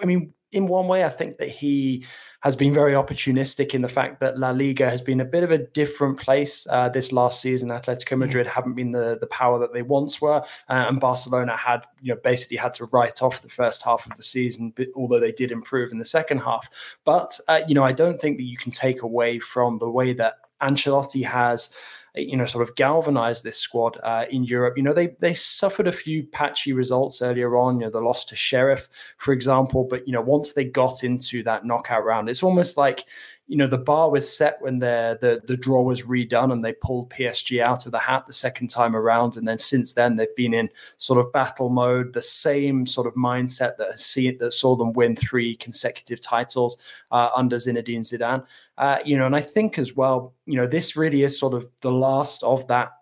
I mean, in one way, I think that he has been very opportunistic in the fact that La Liga has been a bit of a different place uh, this last season. Atletico. Madrid haven't been the the power that they once were, uh, and Barcelona had you know basically had to write off the first half of the season, although they did improve in the second half. But uh, you know, I don't think that you can take away from the way that Ancelotti has you know, sort of galvanized this squad uh, in Europe. You know, they they suffered a few patchy results earlier on. You know, the loss to Sheriff, for example. But you know, once they got into that knockout round, it's almost like you know the bar was set when the the the draw was redone and they pulled PSG out of the hat the second time around and then since then they've been in sort of battle mode the same sort of mindset that see that saw them win three consecutive titles uh, under Zinedine Zidane uh, you know and I think as well you know this really is sort of the last of that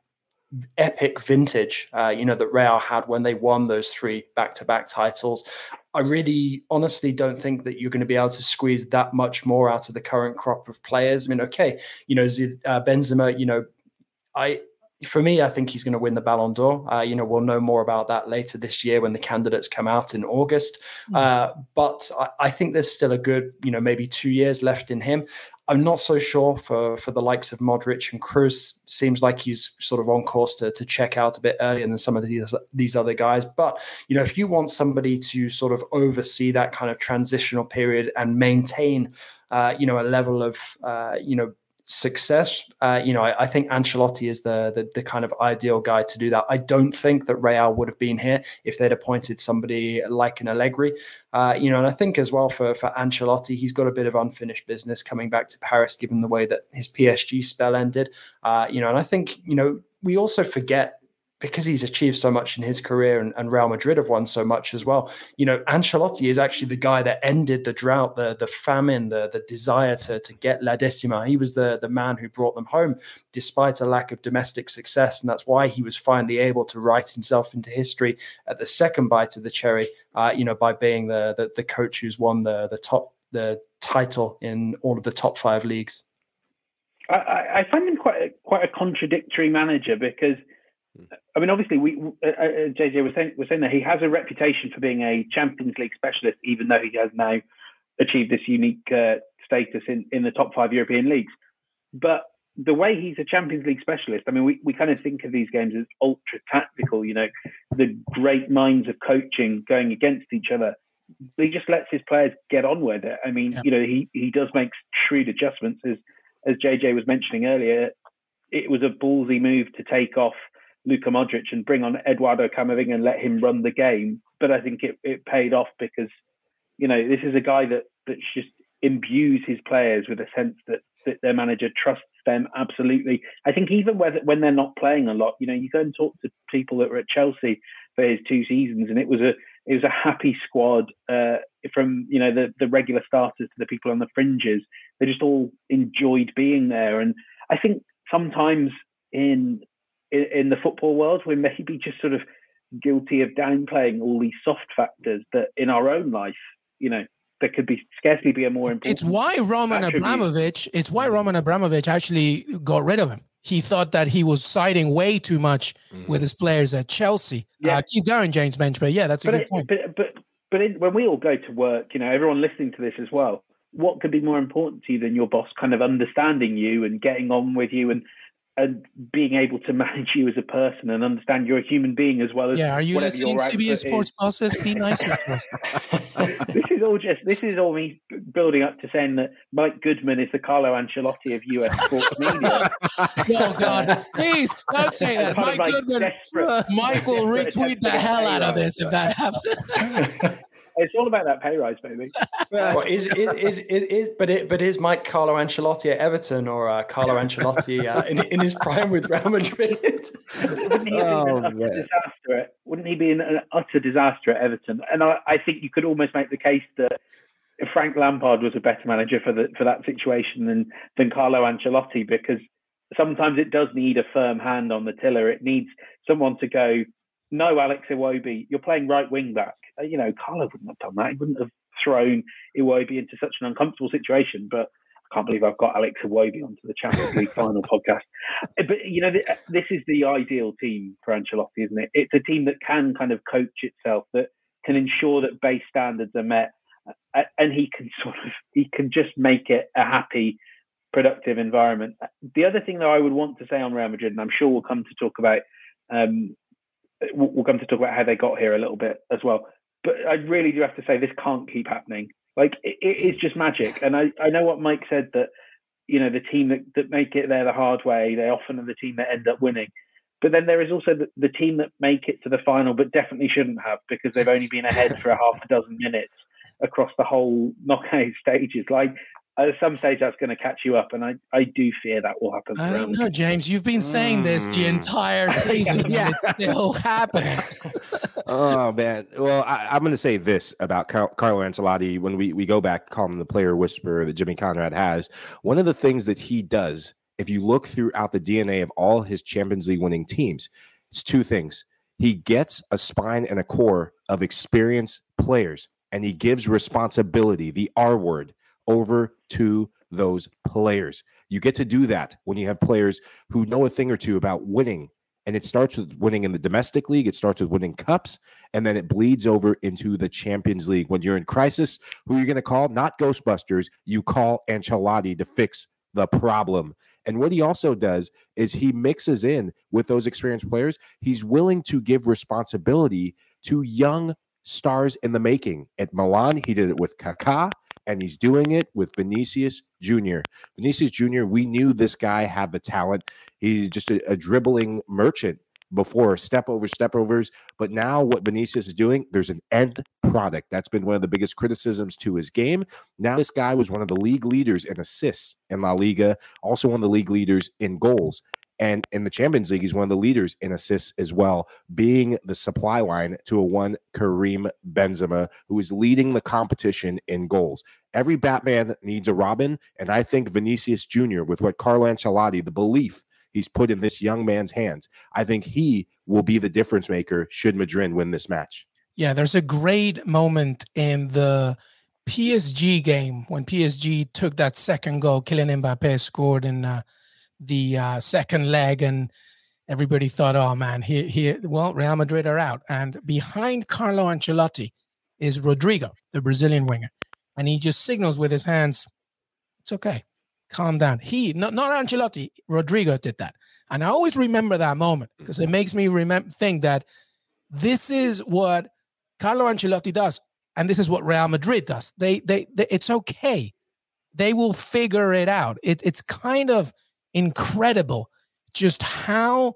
epic vintage, uh, you know, that Real had when they won those three back-to-back titles. I really, honestly, don't think that you're going to be able to squeeze that much more out of the current crop of players. I mean, okay, you know, uh, Benzema, you know, I for me, I think he's going to win the Ballon d'Or. Uh, you know, we'll know more about that later this year when the candidates come out in August. Mm. Uh, but I, I, think there's still a good, you know, maybe two years left in him. I'm not so sure for for the likes of Modric and Kroos. Seems like he's sort of on course to to check out a bit earlier than some of these these other guys. But you know, if you want somebody to sort of oversee that kind of transitional period and maintain, uh, you know, a level of uh, you know success. Uh, you know, I, I, think Ancelotti is the, the, the kind of ideal guy to do that. I don't think that Real would have been here if they'd appointed somebody like an Allegri. Uh, you know, and I think as well for for Ancelotti, he's got a bit of unfinished business coming back to Paris, given the way that his PSG spell ended. Uh, you know, and I think you know we also forget because he's achieved so much in his career and, and, Real Madrid have won so much as well. You know, Ancelotti is actually the guy that ended the drought, the the famine, the the desire to to get La Decima. He was the the man who brought them home despite a lack of domestic success, and that's why he was finally able to write himself into history at the second bite of the cherry. Uh, you know, by being the, the the coach who's won the the top the title in all of the top five leagues. I, I find him quite a, quite a contradictory manager because I mean, obviously, we uh, uh JJ was saying was saying that he has a reputation for being a Champions League specialist, even though he has now achieved this unique uh, status in, in the top five European leagues. But the way he's a Champions League specialist, I mean, we, we kind of think of these games as ultra tactical, you know, the great minds of coaching going against each other. He just lets his players get on with it. I mean, yeah. you know, he, he does make shrewd adjustments. As, as JJ was mentioning earlier, it was a ballsy move to take off Luka Modric and bring on Eduardo Camavinga and let him run the game. But I think it, it paid off because, you know, this is a guy that that just imbues his players with a sense that, that their manager trusts them absolutely. I think even when, when they're not playing a lot, you know, you go and talk to people that were at Chelsea for his two seasons, and it was a it was a happy squad uh, from you know the the regular starters to the people on the fringes. They just all enjoyed being there, and I think sometimes in in, in the football world, we're maybe just sort of guilty of downplaying all these soft factors that in our own life, you know, there could be scarcely be a more important. It's why Roman attribute. Abramovich. It's why Roman Abramovich actually got rid of him. He thought that he was siding way too much mm. with his players at Chelsea. Uh, yeah. Uh, keep going, James Benge. But yeah, that's a but good it, point. But, but but in, when we all go to work, you know, everyone listening to this as well, what could be more important to you than your boss kind of understanding you and getting on with you and and being able to <laughs> manage you as a person and understand you're a human being as well as yeah. Are you listening, CBS Sports bosses? Be <laughs> nicer to us. this is all just this is all me building up to saying that Mike Goodman is the Carlo Ancelotti of US sports media. <laughs> oh God, please don't say that. Mike Goodman. Mike will retweet the hell out of this if that happens. It's all about that pay rise, baby. <laughs> well, is, is, is, is, is, but it, but is Mike Carlo Ancelotti at Everton or uh, Carlo Ancelotti uh, in, in his prime with Real Madrid? Wouldn't he, oh, an utter disaster at, wouldn't he be an, an utter disaster at Everton? And I, I think you could almost make the case that Frank Lampard was a better manager for the for that situation than than Carlo Ancelotti because sometimes it does need a firm hand on the tiller. It needs someone to go, no, Alex Iwobi, you're playing right wing back. Uh, you know, Carlo wouldn't have done that. He wouldn't have thrown Iwobi into such an uncomfortable situation. But I can't believe I've got Alex Iwobi onto the Champions League <laughs> final podcast. Uh, but you know, this is the ideal team for Ancelotti, isn't it? It's a team that can kind of coach itself, that can ensure that base standards are met, uh, and he can <laughs> sort of he can just make it a happy, productive environment. The other thing that I would want to say on Real Madrid, and I'm sure we'll come to talk about. Um, we'll come to talk about how they got here a little bit as well but I really do have to say this can't keep happening. Like it, it is just magic. And I, I know what Mike said that you know the team that, that make it there the hard way, they often are the team that end up winning. But then there is also the, the team that make it to the final, but definitely shouldn't have because they've only been ahead for a half a dozen minutes across the whole knockout <laughs> stages. Like at some stage that's going to catch you up, and I, I do fear that will happen. I don't know, James. You've been saying mm. this the hmm. entire season, <laughs> yeah, it's still happening. <laughs> oh man. Well, I, am going to say this about Car- Carlo Ancelotti. When we we go back, call him the player whisperer that Jimmy Conrad has. One of the things that he does, if you look throughout the DNA of all his Champions League winning teams, it's two things. He gets a spine and a core of experienced players, and he gives responsibility, the R word over to those players. You get to do that when you have players who know a thing or two about winning. And it starts with winning in the domestic league, it starts with winning cups, and then it bleeds over into the Champions League. When you're in crisis, who are you're going to call? Not Ghostbusters. You call Ancelotti to fix the problem. And what he also does is he mixes in with those experienced players. He's willing to give responsibility to young stars in the making. At Milan, he did it with Kaká and he's doing it with Vinicius Jr. Vinicius Jr., we knew this guy had the talent. He's just a, a dribbling merchant before step over step overs. But now what Vinicius is doing, there's an end product. That's been one of the biggest criticisms to his game. Now this guy was one of the league leaders in assists in La Liga, also one of the league leaders in goals. And in the Champions League, he's one of the leaders in assists as well, being the supply line to a one Karim Benzema, who is leading the competition in goals. Every Batman needs a Robin, and I think Vinicius Jr., with what Carlo Ancelotti, the belief he's put in this young man's hands, I think he will be the difference maker should Madrid win this match. Yeah, there's a great moment in the PSG game when PSG took that second goal. Kylian Mbappe scored in. Uh, the uh, second leg, and everybody thought, "Oh man, here, here, well, Real Madrid are out." And behind Carlo Ancelotti is Rodrygo, the Brazilian winger, and he just signals with his hands, "It's okay, calm down." He, not not Ancelotti, Rodrygo did that, and I always remember that moment because it makes me remember think that this is what Carlo Ancelotti does, and this is what Real Madrid does. They, they, they it's okay. They will figure it out. It, it's kind of incredible just how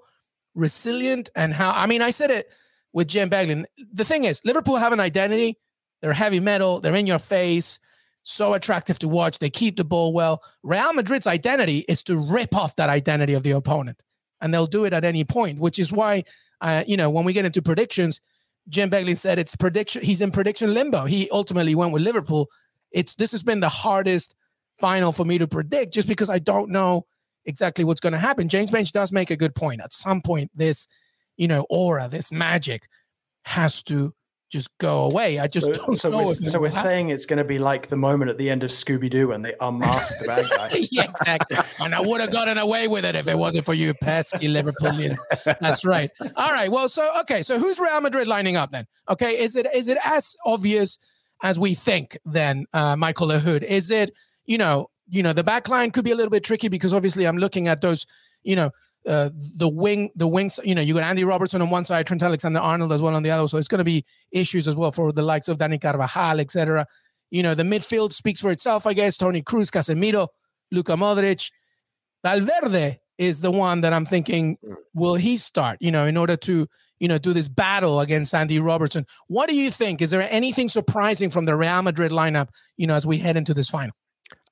resilient and how I mean I said it with Jim Beglin. The thing is, Liverpool have an identity. They're heavy metal. They're in your face. So attractive to watch. They keep the ball well. Real Madrid's identity is to rip off that identity of the opponent, and they'll do it at any point. Which is why, uh, you know, when we get into predictions, Jim Beglin said it's prediction. He's in prediction limbo. He ultimately went with Liverpool. It's this has been the hardest final for me to predict, just because I don't know exactly what's going to happen. James Benge does make a good point. At some point, this, you know, aura, this magic has to just go away. I just so, don't so know. We're, so we're saying it's going to be like the moment at the end of Scooby Doo when they unmask the bad guy. <laughs> yeah, exactly. and I would have gotten away with it if it wasn't for you pesky Liverpoolians. That's right. All right. Well, so okay. So who's Real Madrid lining up then? Okay, is it is it as obvious as we think then, uh, Michael Lahoud? Is it you know you know the back line could be a little bit tricky because obviously I'm looking at those you know uh, the wing, the wings, you know, you got Andy Robertson on one side, Trent Alexander Arnold as well on the other. So it's going to be issues as well for the likes of Dani Carvajal, etc. You know, the midfield speaks for itself, I guess. Toni Kroos, Casemiro, Luka Modric. Valverde is the one that I'm thinking, mm. will he start, you know, in order to, you know, do this battle against Andy Robertson? What do you think? Is there anything surprising from the Real Madrid lineup, you know, as we head into this final?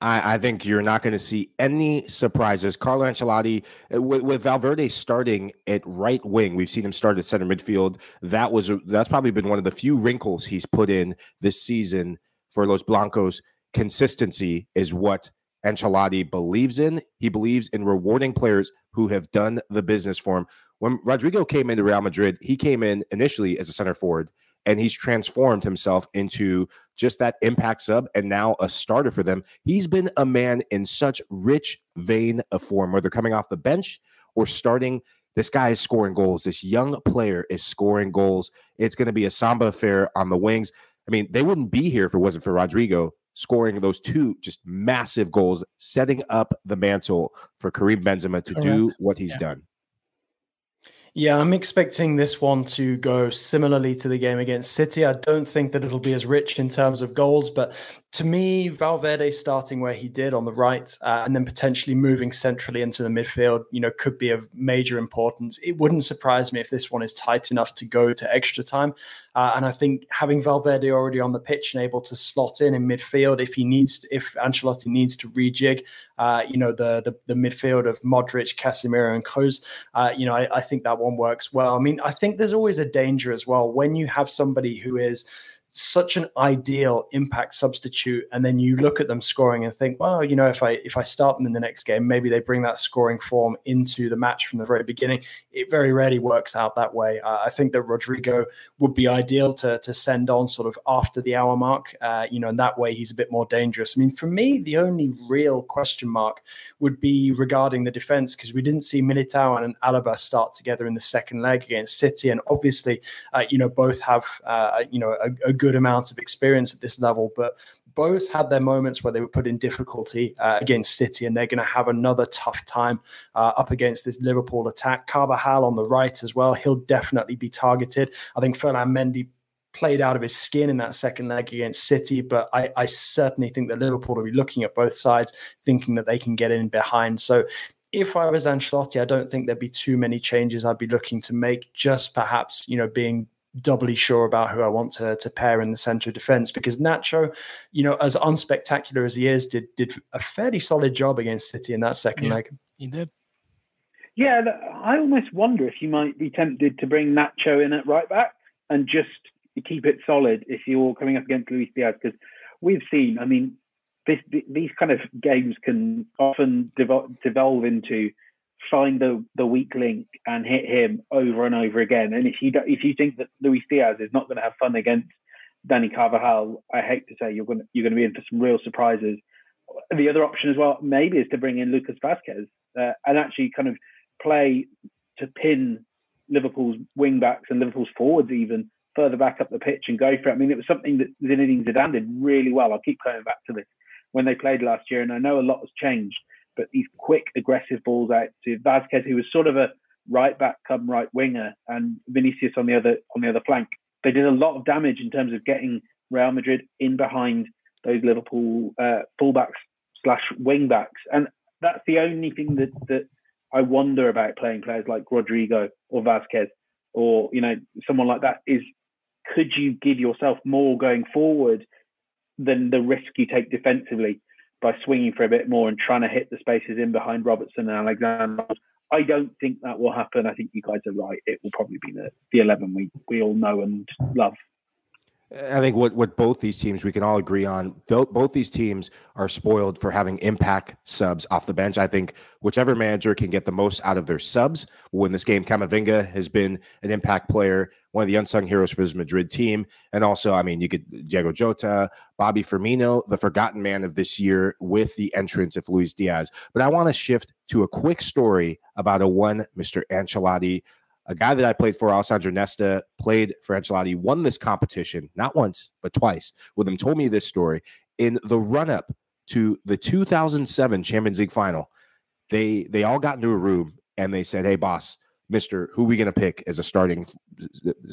I, I, think you're not going to see any surprises. Carlo Ancelotti, uh, with, with, Valverde starting at right wing, we've seen him start at center midfield. That was that's probably been one of the few wrinkles he's put in this season for Los Blancos. Consistency is what Ancelotti believes in. He believes in rewarding players who have done the business for him. When Rodrygo came into Real Madrid, he came in initially as a center forward and he's transformed himself into just that impact sub and now a starter for them. He's been a man in such rich vein of form, whether coming off the bench or starting. This guy is scoring goals. This young player is scoring goals. It's going to be a Samba affair on the wings. I mean, they wouldn't be here if it wasn't for Rodrygo scoring those two just massive goals, setting up the mantle for Karim Benzema to Correct. do what he's yeah. done. Yeah, I'm expecting this one to go similarly to the game against City. I don't think that it'll be as rich in terms of goals, but to me, Valverde starting where he did on the right uh, and then potentially moving centrally into the midfield, you know, could be of major importance. It wouldn't surprise me if this one is tight enough to go to extra time. Uh, and I think having Valverde already on the pitch and able to slot in in midfield if he needs, to, if Ancelotti needs to rejig, uh, you know, the, the, the midfield of Modric, Casemiro, and Kroos, uh, you know, I, I think that one works well. I mean, I think there's always a danger as well when you have somebody who is such an ideal impact substitute and then you look at them scoring and think well you know if i if i start them in the next game maybe they bring that scoring form into the match from the very beginning. It very rarely works out that way. Uh, i think that Rodrygo would be ideal to to send on sort of after the hour mark uh, you know and that way he's a bit more dangerous. I mean for me the only real question mark would be regarding the defense because we didn't see militao and alaba start together in the second leg against city and obviously uh, you know both have uh, you know a, a good amount of experience at this level, but both had their moments where they were put in difficulty uh, against City, and they're going to have another tough time uh, up against this Liverpool attack. Carvajal on the right as well, he'll definitely be targeted. I think Ferland Mendy played out of his skin in that second leg against City, but I, I certainly think that Liverpool will be looking at both sides, thinking that they can get in behind. So if I was Ancelotti, I don't think there'd be too many changes I'd be looking to make. Just perhaps, you know, being doubly sure about who I want to, to pair in the centre of defence because Nacho, you know, as unspectacular as he is, did did a fairly solid job against City in that second yeah, leg. He did. Yeah, I almost wonder if you might be tempted to bring Nacho in at right back and just keep it solid if you're coming up against Luis Diaz because we've seen, I mean, this, these kind of games can often devolve into find the the weak link and hit him over and over again. And if you do, if you think that Luis Diaz is not going to have fun against Dani Carvajal, I hate to say you're going to, you're going to be in for some real surprises. The other option as well, maybe, is to bring in Lucas Vázquez uh, and actually kind of play to pin Liverpool's wing backs and Liverpool's forwards even further back up the pitch and go for it. I mean, it was something that Zinedine Zidane did really well. I'll keep coming back to this when they played last year, and I know a lot has changed but these quick, aggressive balls out to Vázquez, who was sort of a right back come right winger, and Vinicius on the other on the other flank. They did a lot of damage in terms of getting Real Madrid in behind those Liverpool uh, fullbacks slash wing backs, and that's the only thing that that I wonder about playing players like Rodrygo or Vázquez or you know someone like that is could you give yourself more going forward than the risk you take defensively by swinging for a bit more and trying to hit the spaces in behind Robertson and Alexander. I don't think that will happen. I think you guys are right. It will probably be the, the 11 we, we all know and love. I think what what both these teams we can all agree on. Both these teams are spoiled for having impact subs off the bench. I think whichever manager can get the most out of their subs will win this game. Camavinga has been an impact player, one of the unsung heroes for this Madrid team, and also, I mean, you could Diogo Jota, Bobby Firmino, the forgotten man of this year, with the entrance of Luis Diaz. But I want to shift to a quick story about a one Mr. Ancelotti a guy that I played for, Alessandro Nesta, played for Ancelotti, won this competition not once, but twice. With him, told me this story. In the run up to the 2007 Champions League final, they they all got into a room and they said, Hey, boss, Mister, who we going to pick as a starting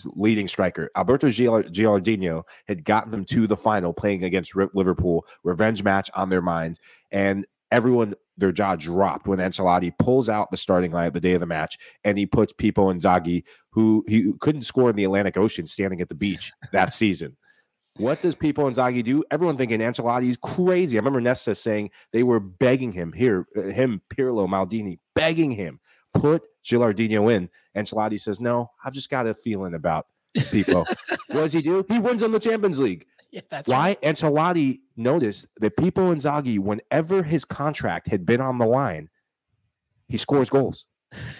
leading striker? Alberto Gilardino had gotten them to the final, playing against Liverpool, revenge match on their minds, and everyone their jaw dropped when Ancelotti pulls out the starting line the day of the match and he puts Pippo Inzaghi, who he couldn't score in the Atlantic Ocean, standing at the beach that <laughs> season. What does Pippo Inzaghi do? Everyone thinking Ancelotti's crazy. I remember Nesta saying they were begging him here, him, Pirlo, Maldini, begging him put Gilardino in. Ancelotti says, "No, I've just got a feeling about Pippo." <laughs> what does he do? He wins on the Champions League. Yeah, that's why right. Ancelotti noticed that Pippo Inzaghi, whenever his contract had been on the line, he scores goals.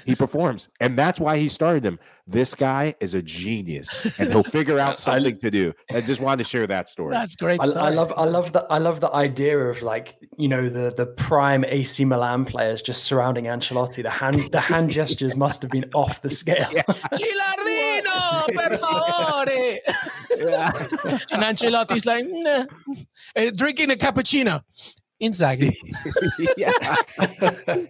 He <laughs> performs, and that's why he started him. This guy is a genius, and he'll <laughs> figure out something to do. I just wanted to share that story. That's great. I, I, love, I love the, I love the idea of like you know the the prime AC Milan players just surrounding Ancelotti. The hand, the hand gestures must have been off the <laughs> scale. Gilardino, per <laughs> favore. and Ancelotti's like, nah. Uh, drinking a cappuccino. Inzaghi. <laughs> yeah.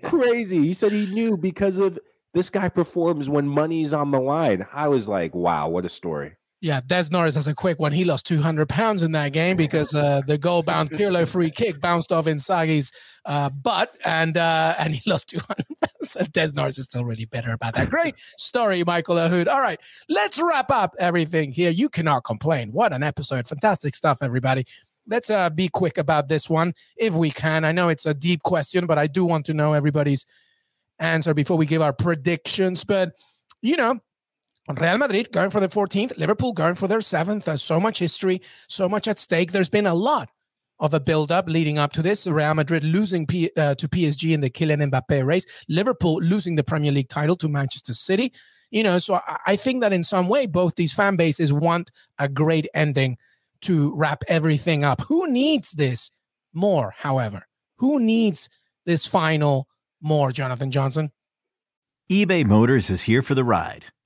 Crazy. He said he knew because of this guy performs when money's on the line. I was like, wow, what a story. Yeah, Des Norris has a quick one. He lost 200 pounds in that game because uh, the goal bound Pirlo free kick bounced off Inzaghi's uh, butt and uh, and he <laughs> lost 200 pounds. Des Norris is still really bitter about that. Great story, Michael Lahoud. All right, let's wrap up everything here. You cannot complain. What an episode. Fantastic stuff, everybody let's uh, be quick about this one if we can. I know it's a deep question, but I do want to know everybody's answer before we give our predictions. But, you know, Real Madrid going for the 14th, Liverpool going for their seventh. There's so much history, so much at stake. There's been a lot of a build up leading up to this. Real Madrid losing P, uh, to PSG in the Kylian Mbappe race, Liverpool losing the Premier League title to Manchester City. You know, so I, I think that in some way, both these fan bases want a great ending to wrap everything up. Who needs this more, however? Who needs this final more, Jonathan Johnson? eBay Motors is here for the ride.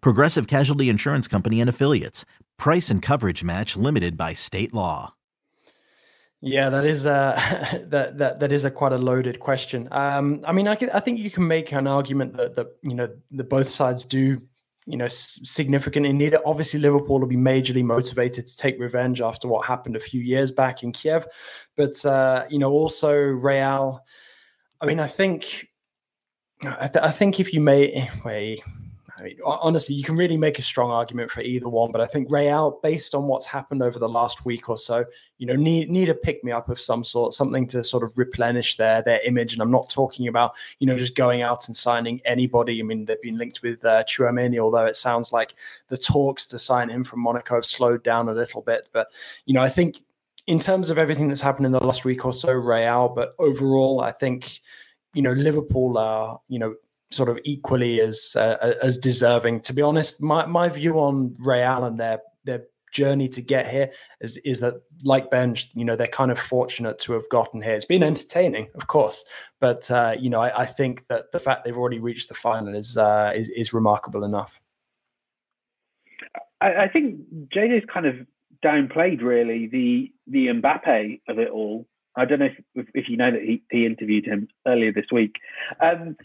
Progressive Casualty Insurance Company and Affiliates. Price and coverage match limited by state law. Yeah, that is uh, <laughs> that that that is a quite a loaded question. Um, I mean, I, I think you can make an argument that that you know the both sides do you know, significant in need. Obviously, Liverpool will be majorly motivated to take revenge after what happened a few years back in Kiev. But, uh, you know, also Real, I mean, I think, I, th- I think if you may, wait, I mean, honestly, you can really make a strong argument for either one, but I think Real, based on what's happened over the last week or so, you know, need need a pick me up of some sort, something to sort of replenish their their image. And I'm not talking about you know just going out and signing anybody. I mean, they've been linked with uh, although it sounds like the talks to sign him from Monaco have slowed down a little bit. But you know, I think in terms of everything that's happened in the last week or so, Real, but overall, I think you know Liverpool are you know sort of equally as uh, as deserving. To be honest, my my view on Real and their their journey to get here is is that like Ben, you know, they're kind of fortunate to have gotten here. It's been entertaining, of course, but uh, you know, I, I, think that the fact they've already reached the final is uh, is, is remarkable enough. I, I think is kind of downplayed really the the Mbappe of it all. I don't know if, if you know that he, he interviewed him earlier this week, um,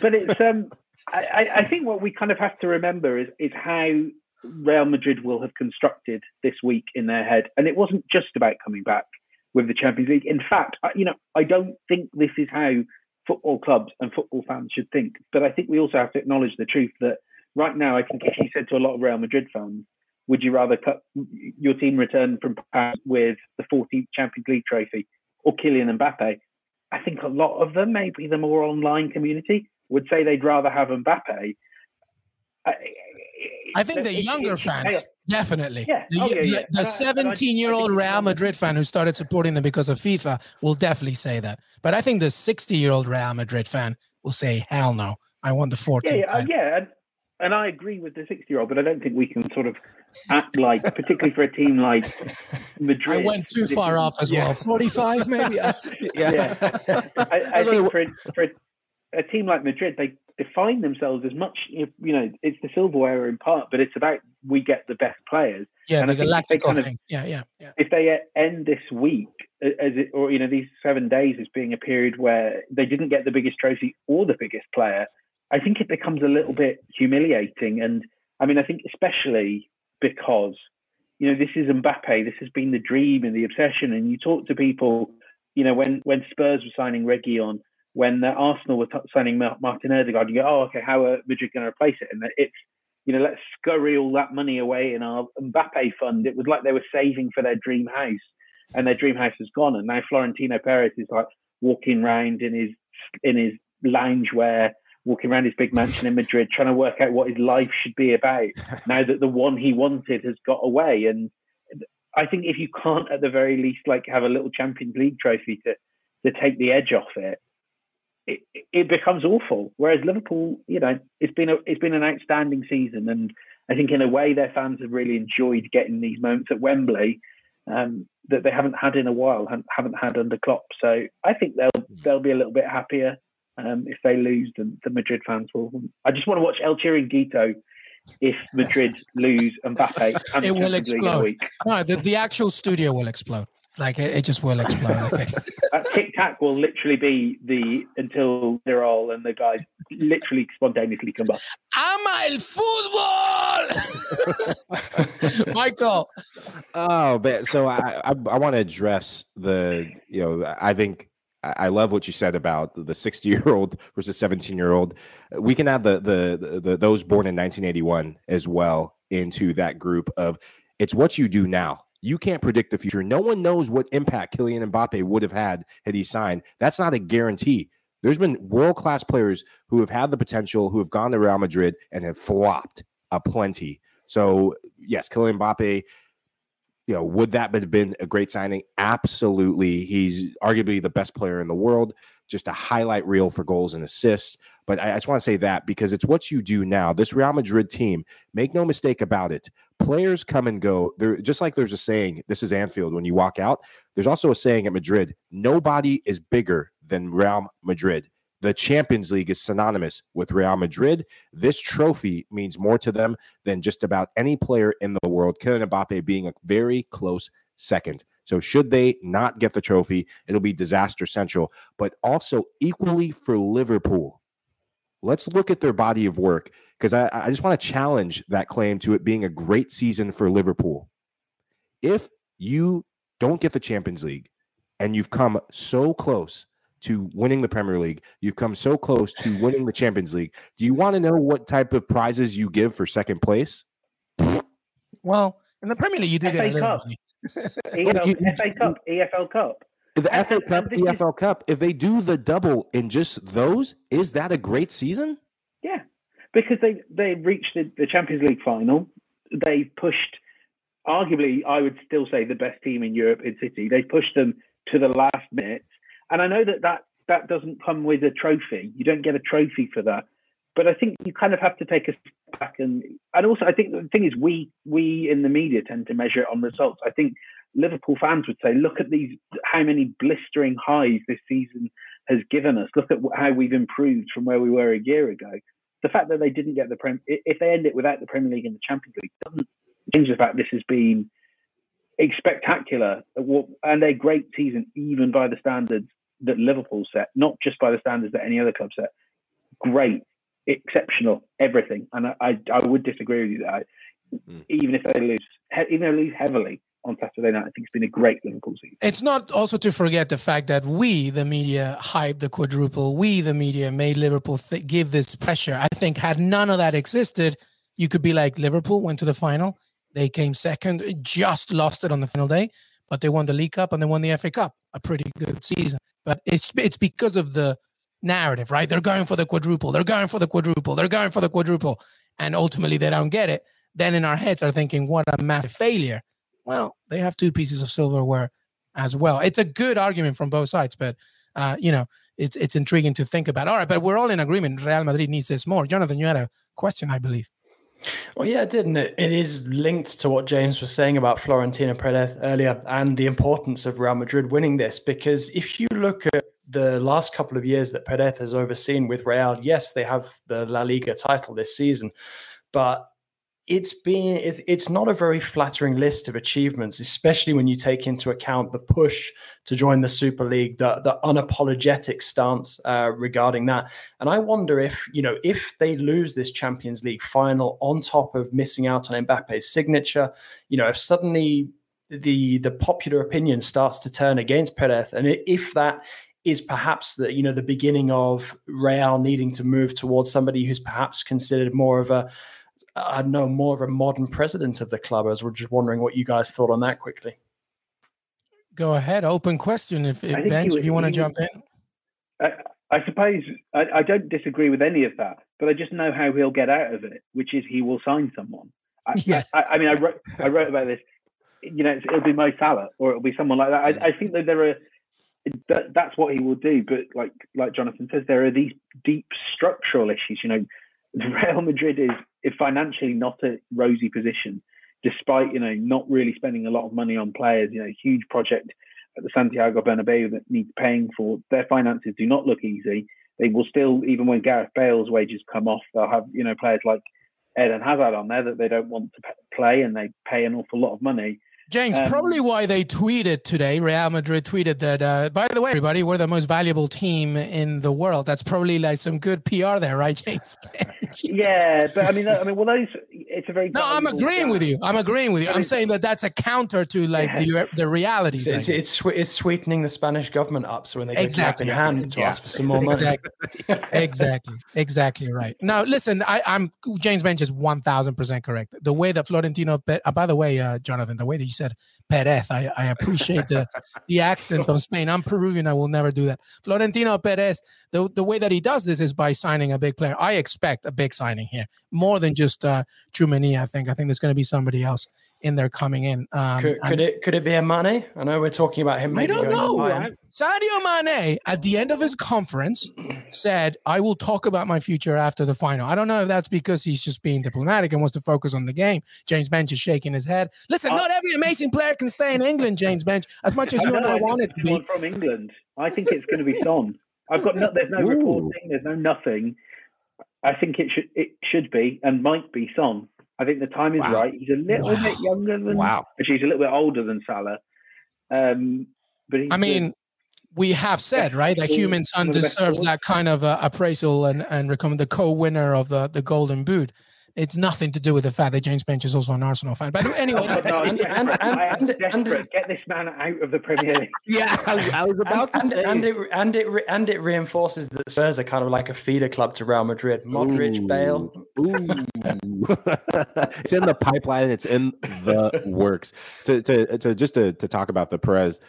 but it's. Um, I, I think what we kind of have to remember is is how Real Madrid will have constructed this week in their head, and it wasn't just about coming back with the Champions League. In fact, you know, I don't think this is how football clubs and football fans should think. But I think we also have to acknowledge the truth that right now, I think if you said to a lot of Real Madrid fans, would you rather cut your team return from Paris with the 14th Champions League trophy or Kylian Mbappe? I think a lot of them, maybe the more online community, would say they'd rather have Mbappe. I, I think the younger fans, definitely. Yeah. The, oh, yeah, yeah. the 17 year old Real Madrid fan who started supporting them because of FIFA will definitely say that. But I think the 60 year old Real Madrid fan will say, hell no, I want the 14th. Yeah, yeah, uh, yeah and I agree with the 60 year old, but I don't think we can sort of act like, particularly for a team like <laughs> Madrid. I went too far off as yeah. well. 45, maybe? <laughs> yeah. yeah. I, I think for, a, for a, a, team like Madrid, they define themselves as much, you know, it's the silverware in part, but it's about we get the best players. Yeah, and the Galactical thing. Of, yeah, yeah, yeah. If they end this week, as it, or, you know, these seven days as being a period where they didn't get the biggest trophy or the biggest player, I think it becomes a little bit humiliating. And I mean, I think especially because, you know, this is Mbappe, this has been the dream and the obsession. And you talk to people, you know, when, when Spurs were signing Reguilón, when Arsenal were t- signing Martin Odegaard, you go, oh, okay, how are Madrid going to replace it? And it's, you know, let's scurry all that money away in our Mbappe fund. It was like they were saving for their dream house, and their dream house has gone. And now Florentino Perez is like walking around in his in his loungewear, walking around his big mansion in Madrid, trying to work out what his life should be about <laughs> now that the one he wanted has got away. And I think if you can't, at the very least, like have a little Champions League trophy to to take the edge off it, it, it becomes awful. Whereas Liverpool, you know, it's been a it's been an outstanding season, and I think in a way their fans have really enjoyed getting these moments at Wembley um, that they haven't had in a while, haven't had under Klopp. So I think they'll they'll be a little bit happier um, if they lose than the Madrid fans will. I just want to watch El Chiringuito if Madrid <laughs> lose Mbappe. it will explode. No, the, the actual studio will explode. Like it, it just will explode. I think. <laughs> Tic Tac will literally be the until they're all and the guys literally spontaneously come up. Ama el fútbol, <laughs> Michael. Oh man, so I I, I want to address the you know I think I love what you said about the 60 year old <laughs> versus 17 year old. We can add the, the, the those born in 1981 as well into that group of it's what you do now. You can't predict the future. No one knows what impact Kylian Mbappe would have had had he signed. That's not a guarantee. There's been world class players who have had the potential, who have gone to Real Madrid and have flopped a plenty. So yes, Kylian Mbappe you know, would that have been a great signing? Absolutely. He's arguably the best player in the world, just a highlight reel for goals and assists. But I, I just want to say that because it's what you do now. This Real Madrid team, make no mistake about it, players come and go. They're just like there's a saying, this is Anfield, when you walk out, there's also a saying at Madrid, nobody is bigger than Real Madrid. The Champions League is synonymous with Real Madrid. This trophy means more to them than just about any player in the world, Kylian Mbappe being a very close second. So, should they not get the trophy, it'll be disaster central, but also equally for Liverpool. Let's look at their body of work because I, I just want to challenge that claim to it being a great season for Liverpool. If you don't get the Champions League and you've come so close to winning the Premier League. You've come so close to winning the Champions League. Do you want to know what type of prizes you give for second place? Well, in the Premier League, you do FA get a little Cup. money. <laughs> EFL, you- you- FA Cup, EFL Cup. The And- FA and- Cup, and this is- EFL Cup, if they do the double in just those, is that a great season? Yeah, because they they reached the, the Champions League final. They pushed, arguably, I would still say the best team in Europe in City. They pushed them to the last minute, and I know that that that doesn't come with a trophy. You don't get a trophy for that. But I think you kind of have to take a step back and and also I think the thing is we we in the media tend to measure it on results. I think Liverpool fans would say, look at these how many blistering highs this season has given us. Look at how we've improved from where we were a year ago. The fact that they didn't get the Prem, if they end it without the Premier League and the Champions League, doesn't change the fact this has been spectacular and a great season, even by the standards that Liverpool set, not just by the standards that any other club set. Great, exceptional, everything. And I, I, I would disagree with you that I, Mm. even if they lose, he- even if they lose heavily on Saturday night, I think it's been a great Liverpool season. It's not also to forget the fact that we, the media, hyped the quadruple. We, the media, made Liverpool th- give this pressure. I think had none of that existed, you could be like Liverpool went to the final. They came second, just lost it on the final day, but they won the League Cup and they won the FA Cup. A pretty good season. But it's it's because of the narrative, right? They're going for the quadruple. They're going for the quadruple. They're going for the quadruple, and ultimately they don't get it. Then in our heads are thinking, what a massive failure. Well, they have two pieces of silverware as well. It's a good argument from both sides, but uh, you know, it's it's intriguing to think about. All right, but we're all in agreement. Real Madrid needs this more. Jonathan, you had a question, I believe. Well, yeah, it did. And it, it is linked to what James was saying about Florentino Perez earlier and the importance of Real Madrid winning this. Because if you look at the last couple of years that Perez has overseen with Real, yes, they have the La Liga title this season, but it's been it's, not a very flattering list of achievements especially when you take into account the push to join the super league the, the unapologetic stance uh, regarding that. And i wonder if you know if they lose this champions league final on top of missing out on mbappe's signature you know if suddenly the the popular opinion starts to turn against perez and if that is perhaps the you know the beginning of real needing to move towards somebody who's perhaps considered more of a I know more of a modern president of the club. I was just wondering what you guys thought on that quickly. Go ahead, open question. If, if I think Ben, he if you want to jump would- in, I, I suppose I, I don't disagree with any of that, but I just know how he'll get out of it, which is he will sign someone. I, Yeah. I, I mean, I wrote I wrote about this. You know, it's, it'll be Mo Salah or it'll be someone like that. I, I think that there are that, that's what he will do. But like like Jonathan says, there are these deep structural issues. You know, Real Madrid is financially not a rosy position, despite you know not really spending a lot of money on players. You know, huge project at the Santiago Bernabeu that needs paying for. Their finances do not look easy. They will still, even when Gareth Bale's wages come off, they'll have you know players like Eden Hazard on there that they don't want to play, and they pay an awful lot of money. James, Um, probably why they tweeted today, Real Madrid tweeted that, uh, by the way, everybody, we're the most valuable team in the world. That's probably like some good PR there, right, James? <laughs> Yeah, but I mean, I mean, well, those it's a very no, I'm valuable agreeing with you. I'm agreeing with you. I I'm mean- saying that that's a counter to like the the reality. It's, it's, it's, swe- it's sweetening the Spanish government up so when they go Exactly. cap in hand to Yeah. ask for some more money. Exactly. exactly. Exactly right. Now, listen, I, I'm James Benge is one thousand percent correct. The way that Florentino, uh, by the way, uh, Jonathan, the way that you said Perez, I, I appreciate the <laughs> the accent of Spain. I'm Peruvian. I will never do that. Florentino Perez, the the way that he does this is by signing a big player. I expect a big signing here, more than just uh, Tchouaméni. I think. I think there's going to be somebody else in there coming in. Um, Could, could it could it be a Mane? I know we're talking about him. I don't know. Sadio Mane, at the end of his conference, <clears throat> said, I will talk about my future after the final. I don't know if that's because he's just being diplomatic and wants to focus on the game. James Benge is shaking his head. Listen, Uh, not every amazing player can stay in England, James Benge, as much <laughs> as I you don't and know I if want it to be. from England. I think it's going to be Son. I've got no. There's no Ooh. reporting. There's no nothing. I think it should it should be and might be Son. I think the time is Wow. right. He's a little Wow. bit younger than. Wow. Actually, he's a little bit older than Salah. Um, but I good. mean, we have said, right, that Heung-min Son of the best deserves that kind of uh, appraisal and, and become the co winner of the, the Golden Boot. It's nothing to do with the fact that James Benge is also an Arsenal fan. But anyway, <laughs> no, and, and, and, desperate. Get this man out of the Premier League. <laughs> yeah, I was, I was about and, to say. And it, and it and it reinforces that Spurs are kind of like a feeder club to Real Madrid. Modric, Ooh. Bale. Ooh. <laughs> it's in the pipeline. It's in the works. To to, to just to, to talk about the Perez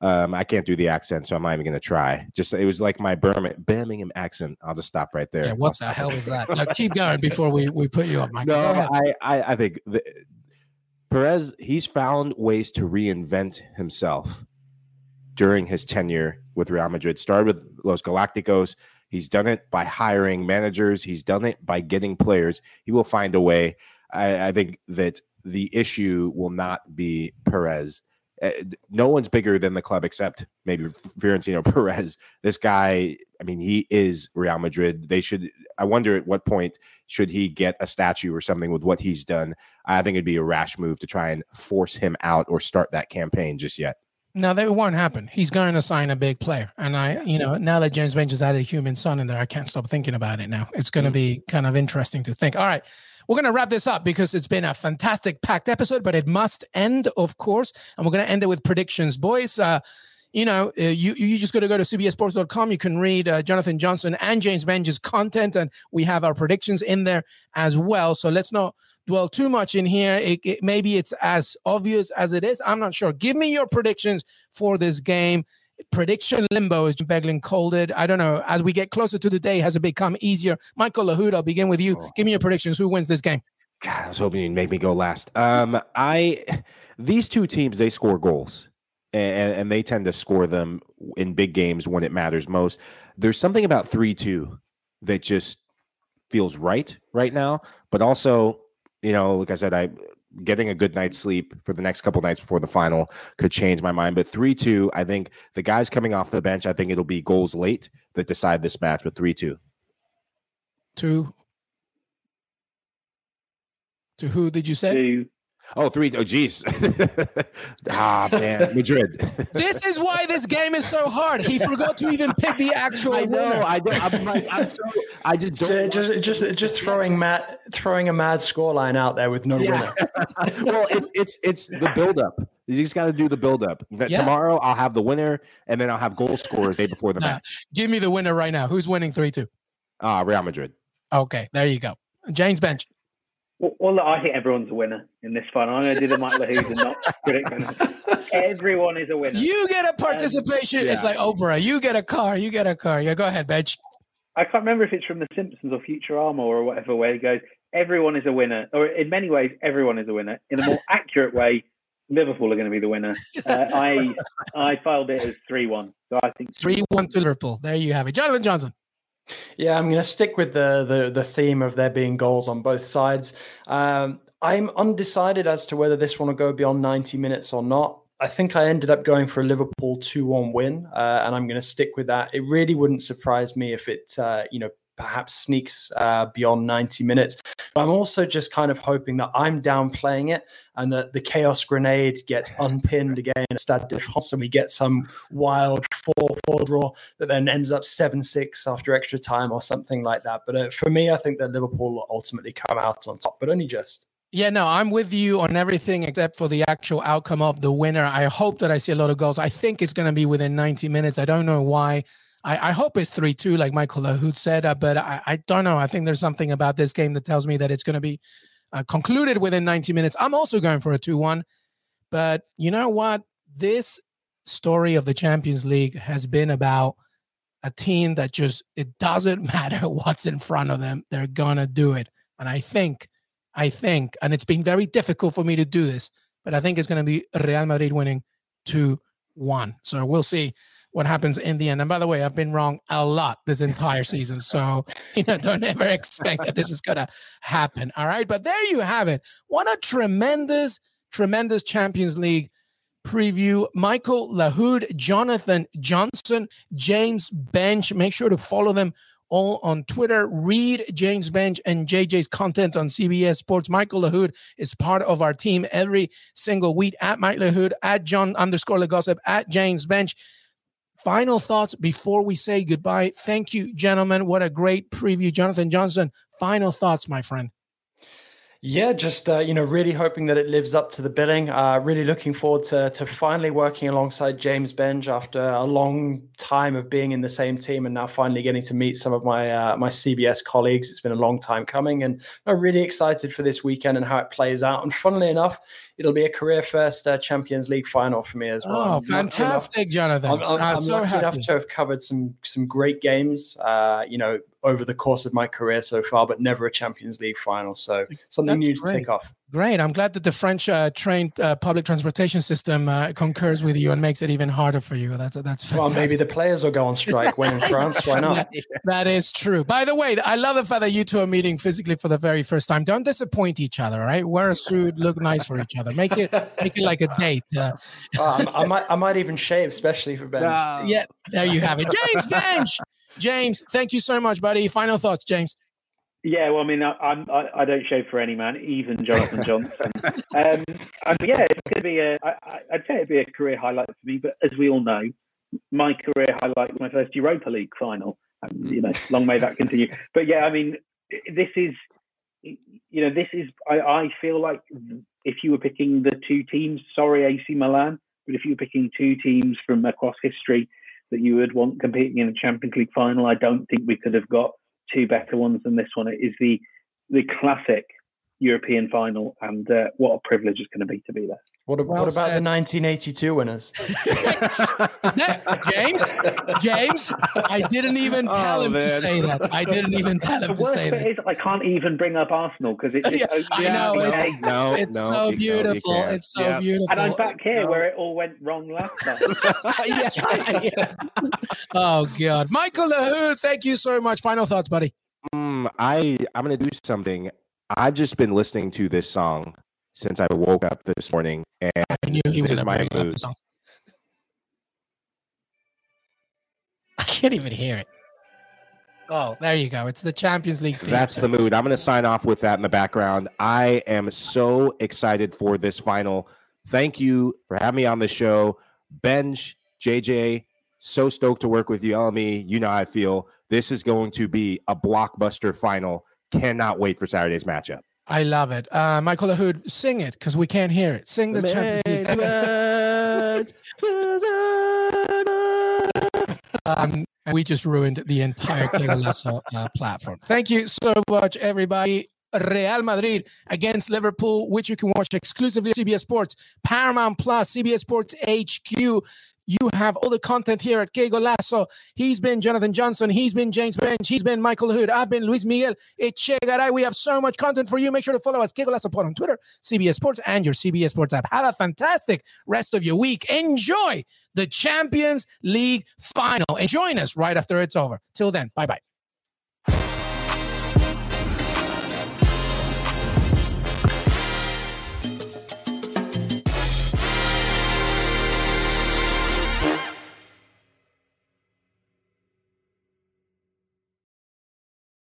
um, I can't do the accent, so I'm not even gonna try. Just it was like my Birmingham, Birmingham accent. I'll just stop right there. Yeah, what the hell is that? Now keep going before we, we put you up, Mike. No, I, I I think the, Perez he's found ways to reinvent himself during his tenure with Real Madrid. Started with Los Galacticos. He's done it by hiring managers. He's done it by getting players. He will find a way. I, I think that the issue will not be Perez no one's bigger than the club except maybe Florentino <laughs> Perez. This guy, I mean, he is Real Madrid. They should. I wonder at what point should he get a statue or something with what he's done. I think it'd be a rash move to try and force him out or start that campaign just yet. No, that won't happen. He's going to sign a big player, and I, you know, now that James Benge has added a Heung-min Son in there, I can't stop thinking about it. Now it's going to mm. be kind of interesting to think. All right, we're going to wrap this up because it's been a fantastic packed episode, but it must end, of course. And we're going to end it with predictions. Boys, uh, you know, uh, you you just got to go to cbsports.com. You can read uh, Jonathan Johnson and James Benge's content, and we have our predictions in there as well. So let's not dwell too much in here. It, it, maybe it's as obvious as it is. I'm not sure. Give me your predictions for this game prediction limbo, as Beglin called it. I don't know. As we get closer to the day, has it become easier? Michael Lahoud, I'll begin with you. Oh. Give me your predictions. Who wins this game? God, I was hoping you'd make me go last. Um, I these two teams they score goals, and, and they tend to score them in big games when it matters most. There's something about three two that just feels right right now, but also, you know, like I said, I getting a good night's sleep for the next couple nights before the final could change my mind. But 3 2, I think the guys coming off the bench, I think it'll be goals late that decide this match with 3 2. To to who did you say? To Oh, three. Oh, geez. <laughs> ah, man. Madrid. <laughs> this is why this game is so hard. He forgot to even pick the actual I know. winner. I don't. I'm like, I'm so. I just don't. Just, just, just, just throwing mad, throwing a mad scoreline out there with no yeah. winner. <laughs> well, it's it's it's the buildup. You just got to do the buildup. Yeah. Tomorrow, I'll have the winner, and then I'll have goal scorers day before the nah, match. Give me the winner right now. Who's winning three two? Ah, uh, Real Madrid. Okay, there you go. James Benge. Well, I think everyone's a winner in this final. I'm going to do the Mike Lahoud and not predict <laughs> Everyone is a winner. You get a participation. Um, yeah. It's like Oprah. You get a car. You get a car. Yeah, go ahead, Benge. I can't remember if it's from The Simpsons or Futurama or whatever way it goes. Everyone is a winner, or in many ways, everyone is a winner. In a more <laughs> accurate way, Liverpool are going to be the winner. Uh, I I filed it as three one, so I think three one to Liverpool. There you have it, Jonathan Johnson. Yeah, I'm going to stick with the, the the theme of there being goals on both sides. Um, I'm undecided as to whether this one will go beyond 90 minutes or not. I think I ended up going for a Liverpool 2-1 win, uh, and I'm going to stick with that. It really wouldn't surprise me if it, uh, you know, perhaps sneaks uh, beyond 90 minutes. But I'm also just kind of hoping that I'm downplaying it and that the chaos grenade gets unpinned again at Stade de France and we get some wild 4 4 draw that then ends up 7 6 after extra time or something like that. But uh, for me, I think that Liverpool will ultimately come out on top, but only just. Yeah, no, I'm with you on everything except for the actual outcome of the winner. I hope that I see a lot of goals. I think it's going to be within 90 minutes. I don't know why. I, I hope it's 3 2, like Michael Lahoud said, uh, but I, I don't know. I think there's something about this game that tells me that it's going to be uh, concluded within 90 minutes. I'm also going for a 2 1. But you know what? This story of the Champions League has been about a team that just, it doesn't <laughs> matter what's in front of them, they're going to do it. And I think, I think, and it's been very difficult for me to do this, but I think it's going to be Real Madrid winning 2 1. So we'll see what happens in the end. And by the way, I've been wrong a lot this entire season. So, <laughs> you know, don't ever expect that this is going to happen. All right. But there you have it. What a tremendous, tremendous Champions League preview. Michael Lahoud, Jonathan Johnson, James Benge. Make sure to follow them all on Twitter. Read James Benge and JJ's content on CBS Sports. Michael Lahoud is part of our team every single week at Mike Lahoud, at John underscore Legossip, at James Benge final thoughts before we say goodbye. Thank you, gentlemen. What a great preview. Jonathan Johnson, final thoughts, my friend. Yeah, just uh, you know, really hoping that it lives up to the billing. Uh, really looking forward to to finally working alongside James Benge after a long time of being in the same team, and now finally getting to meet some of my uh, my CBS colleagues. It's been a long time coming, and I'm really excited for this weekend and how it plays out. And funnily enough, it'll be a career first uh, Champions League final for me as well. Oh, fantastic, Jonathan! I'm, I'm, I'm so happy enough to have covered some some great games. Uh, you know, over the course of my career so far, but never a Champions League final. So something That's new great. to take off. Great. I'm glad that the French uh, train uh, public transportation system uh, concurs with you and makes it even harder for you. That's that's fantastic. well. Maybe the players will go on strike when in <laughs> France. Why not? that, <laughs> that is true. By the way, I love the fact that you two are meeting physically for the very first time. Don't disappoint each other. Right? Wear a suit. Look nice for each other. Make it make it like a date. Uh, <laughs> oh, I might I might even shave, especially for Ben. Yeah. There you have it. James Benge. James, thank you so much, buddy. Final thoughts, James. Yeah, well, I mean, I, I'm, I, I don't shave for any man, even Jonathan <laughs> Johnson. um, and yeah, it's going to be a. I, I'd say it'd be a career highlight for me. But as we all know, my career highlight was my first Europa League final. And, you know, long may that continue. But yeah, I mean, this is, you know, this is. I, I feel like if you were picking the two teams, sorry, AC Milan, but if you were picking two teams from across history that you would want competing in a Champions League final. I don't think we could have got two better ones than this one. It is the the classic European final, and uh, what a privilege it's going to be to be there. What, well what about the 1982 winners? <laughs> James, James, I didn't even oh, tell oh, him man. to say that. I didn't even tell him the to say that. Is, I can't even bring up Arsenal because it's. yeah, I know it's, no, it's no, so beautiful. it's so yeah. beautiful. And I'm back here no. where it all went wrong last time. <laughs> yes, right. Yeah. oh God, Michael Lahoud, thank you so much. Final thoughts, buddy. Mm, I I'm gonna do something. I've just been listening to this song since I woke up this morning, and I knew he was my mood. <laughs> I can't even hear it. Oh, there you go. It's the Champions League. Theme, That's so. the mood. I'm going to sign off with that in the background. I am so excited for this final. Thank you for having me on the show, Benge, JJ. So stoked to work with you, LME. You know how I feel. This is going to be a blockbuster final. Cannot wait for Saturday's matchup. I love it. Uh, Michael Lahoud, sing it because we can't hear it. Sing the Champions League. um, we just ruined the entire King uh, platform. Thank you so much, everybody. Real Madrid against Liverpool, which you can watch exclusively on CBS Sports, Paramount Plus, CBS Sports HQ. You have all the content here at Que Golazo. He's been Jonathan Johnson. He's been James Benge. He's been Michael Lahoud. I've been Luis Miguel Echegaray. We have so much content for you. Make sure to follow us, Que Golazo Pod on Twitter, CBS Sports, and your CBS Sports app. Have a fantastic rest of your week. Enjoy the Champions League final and join us right after it's over. Till then, bye bye.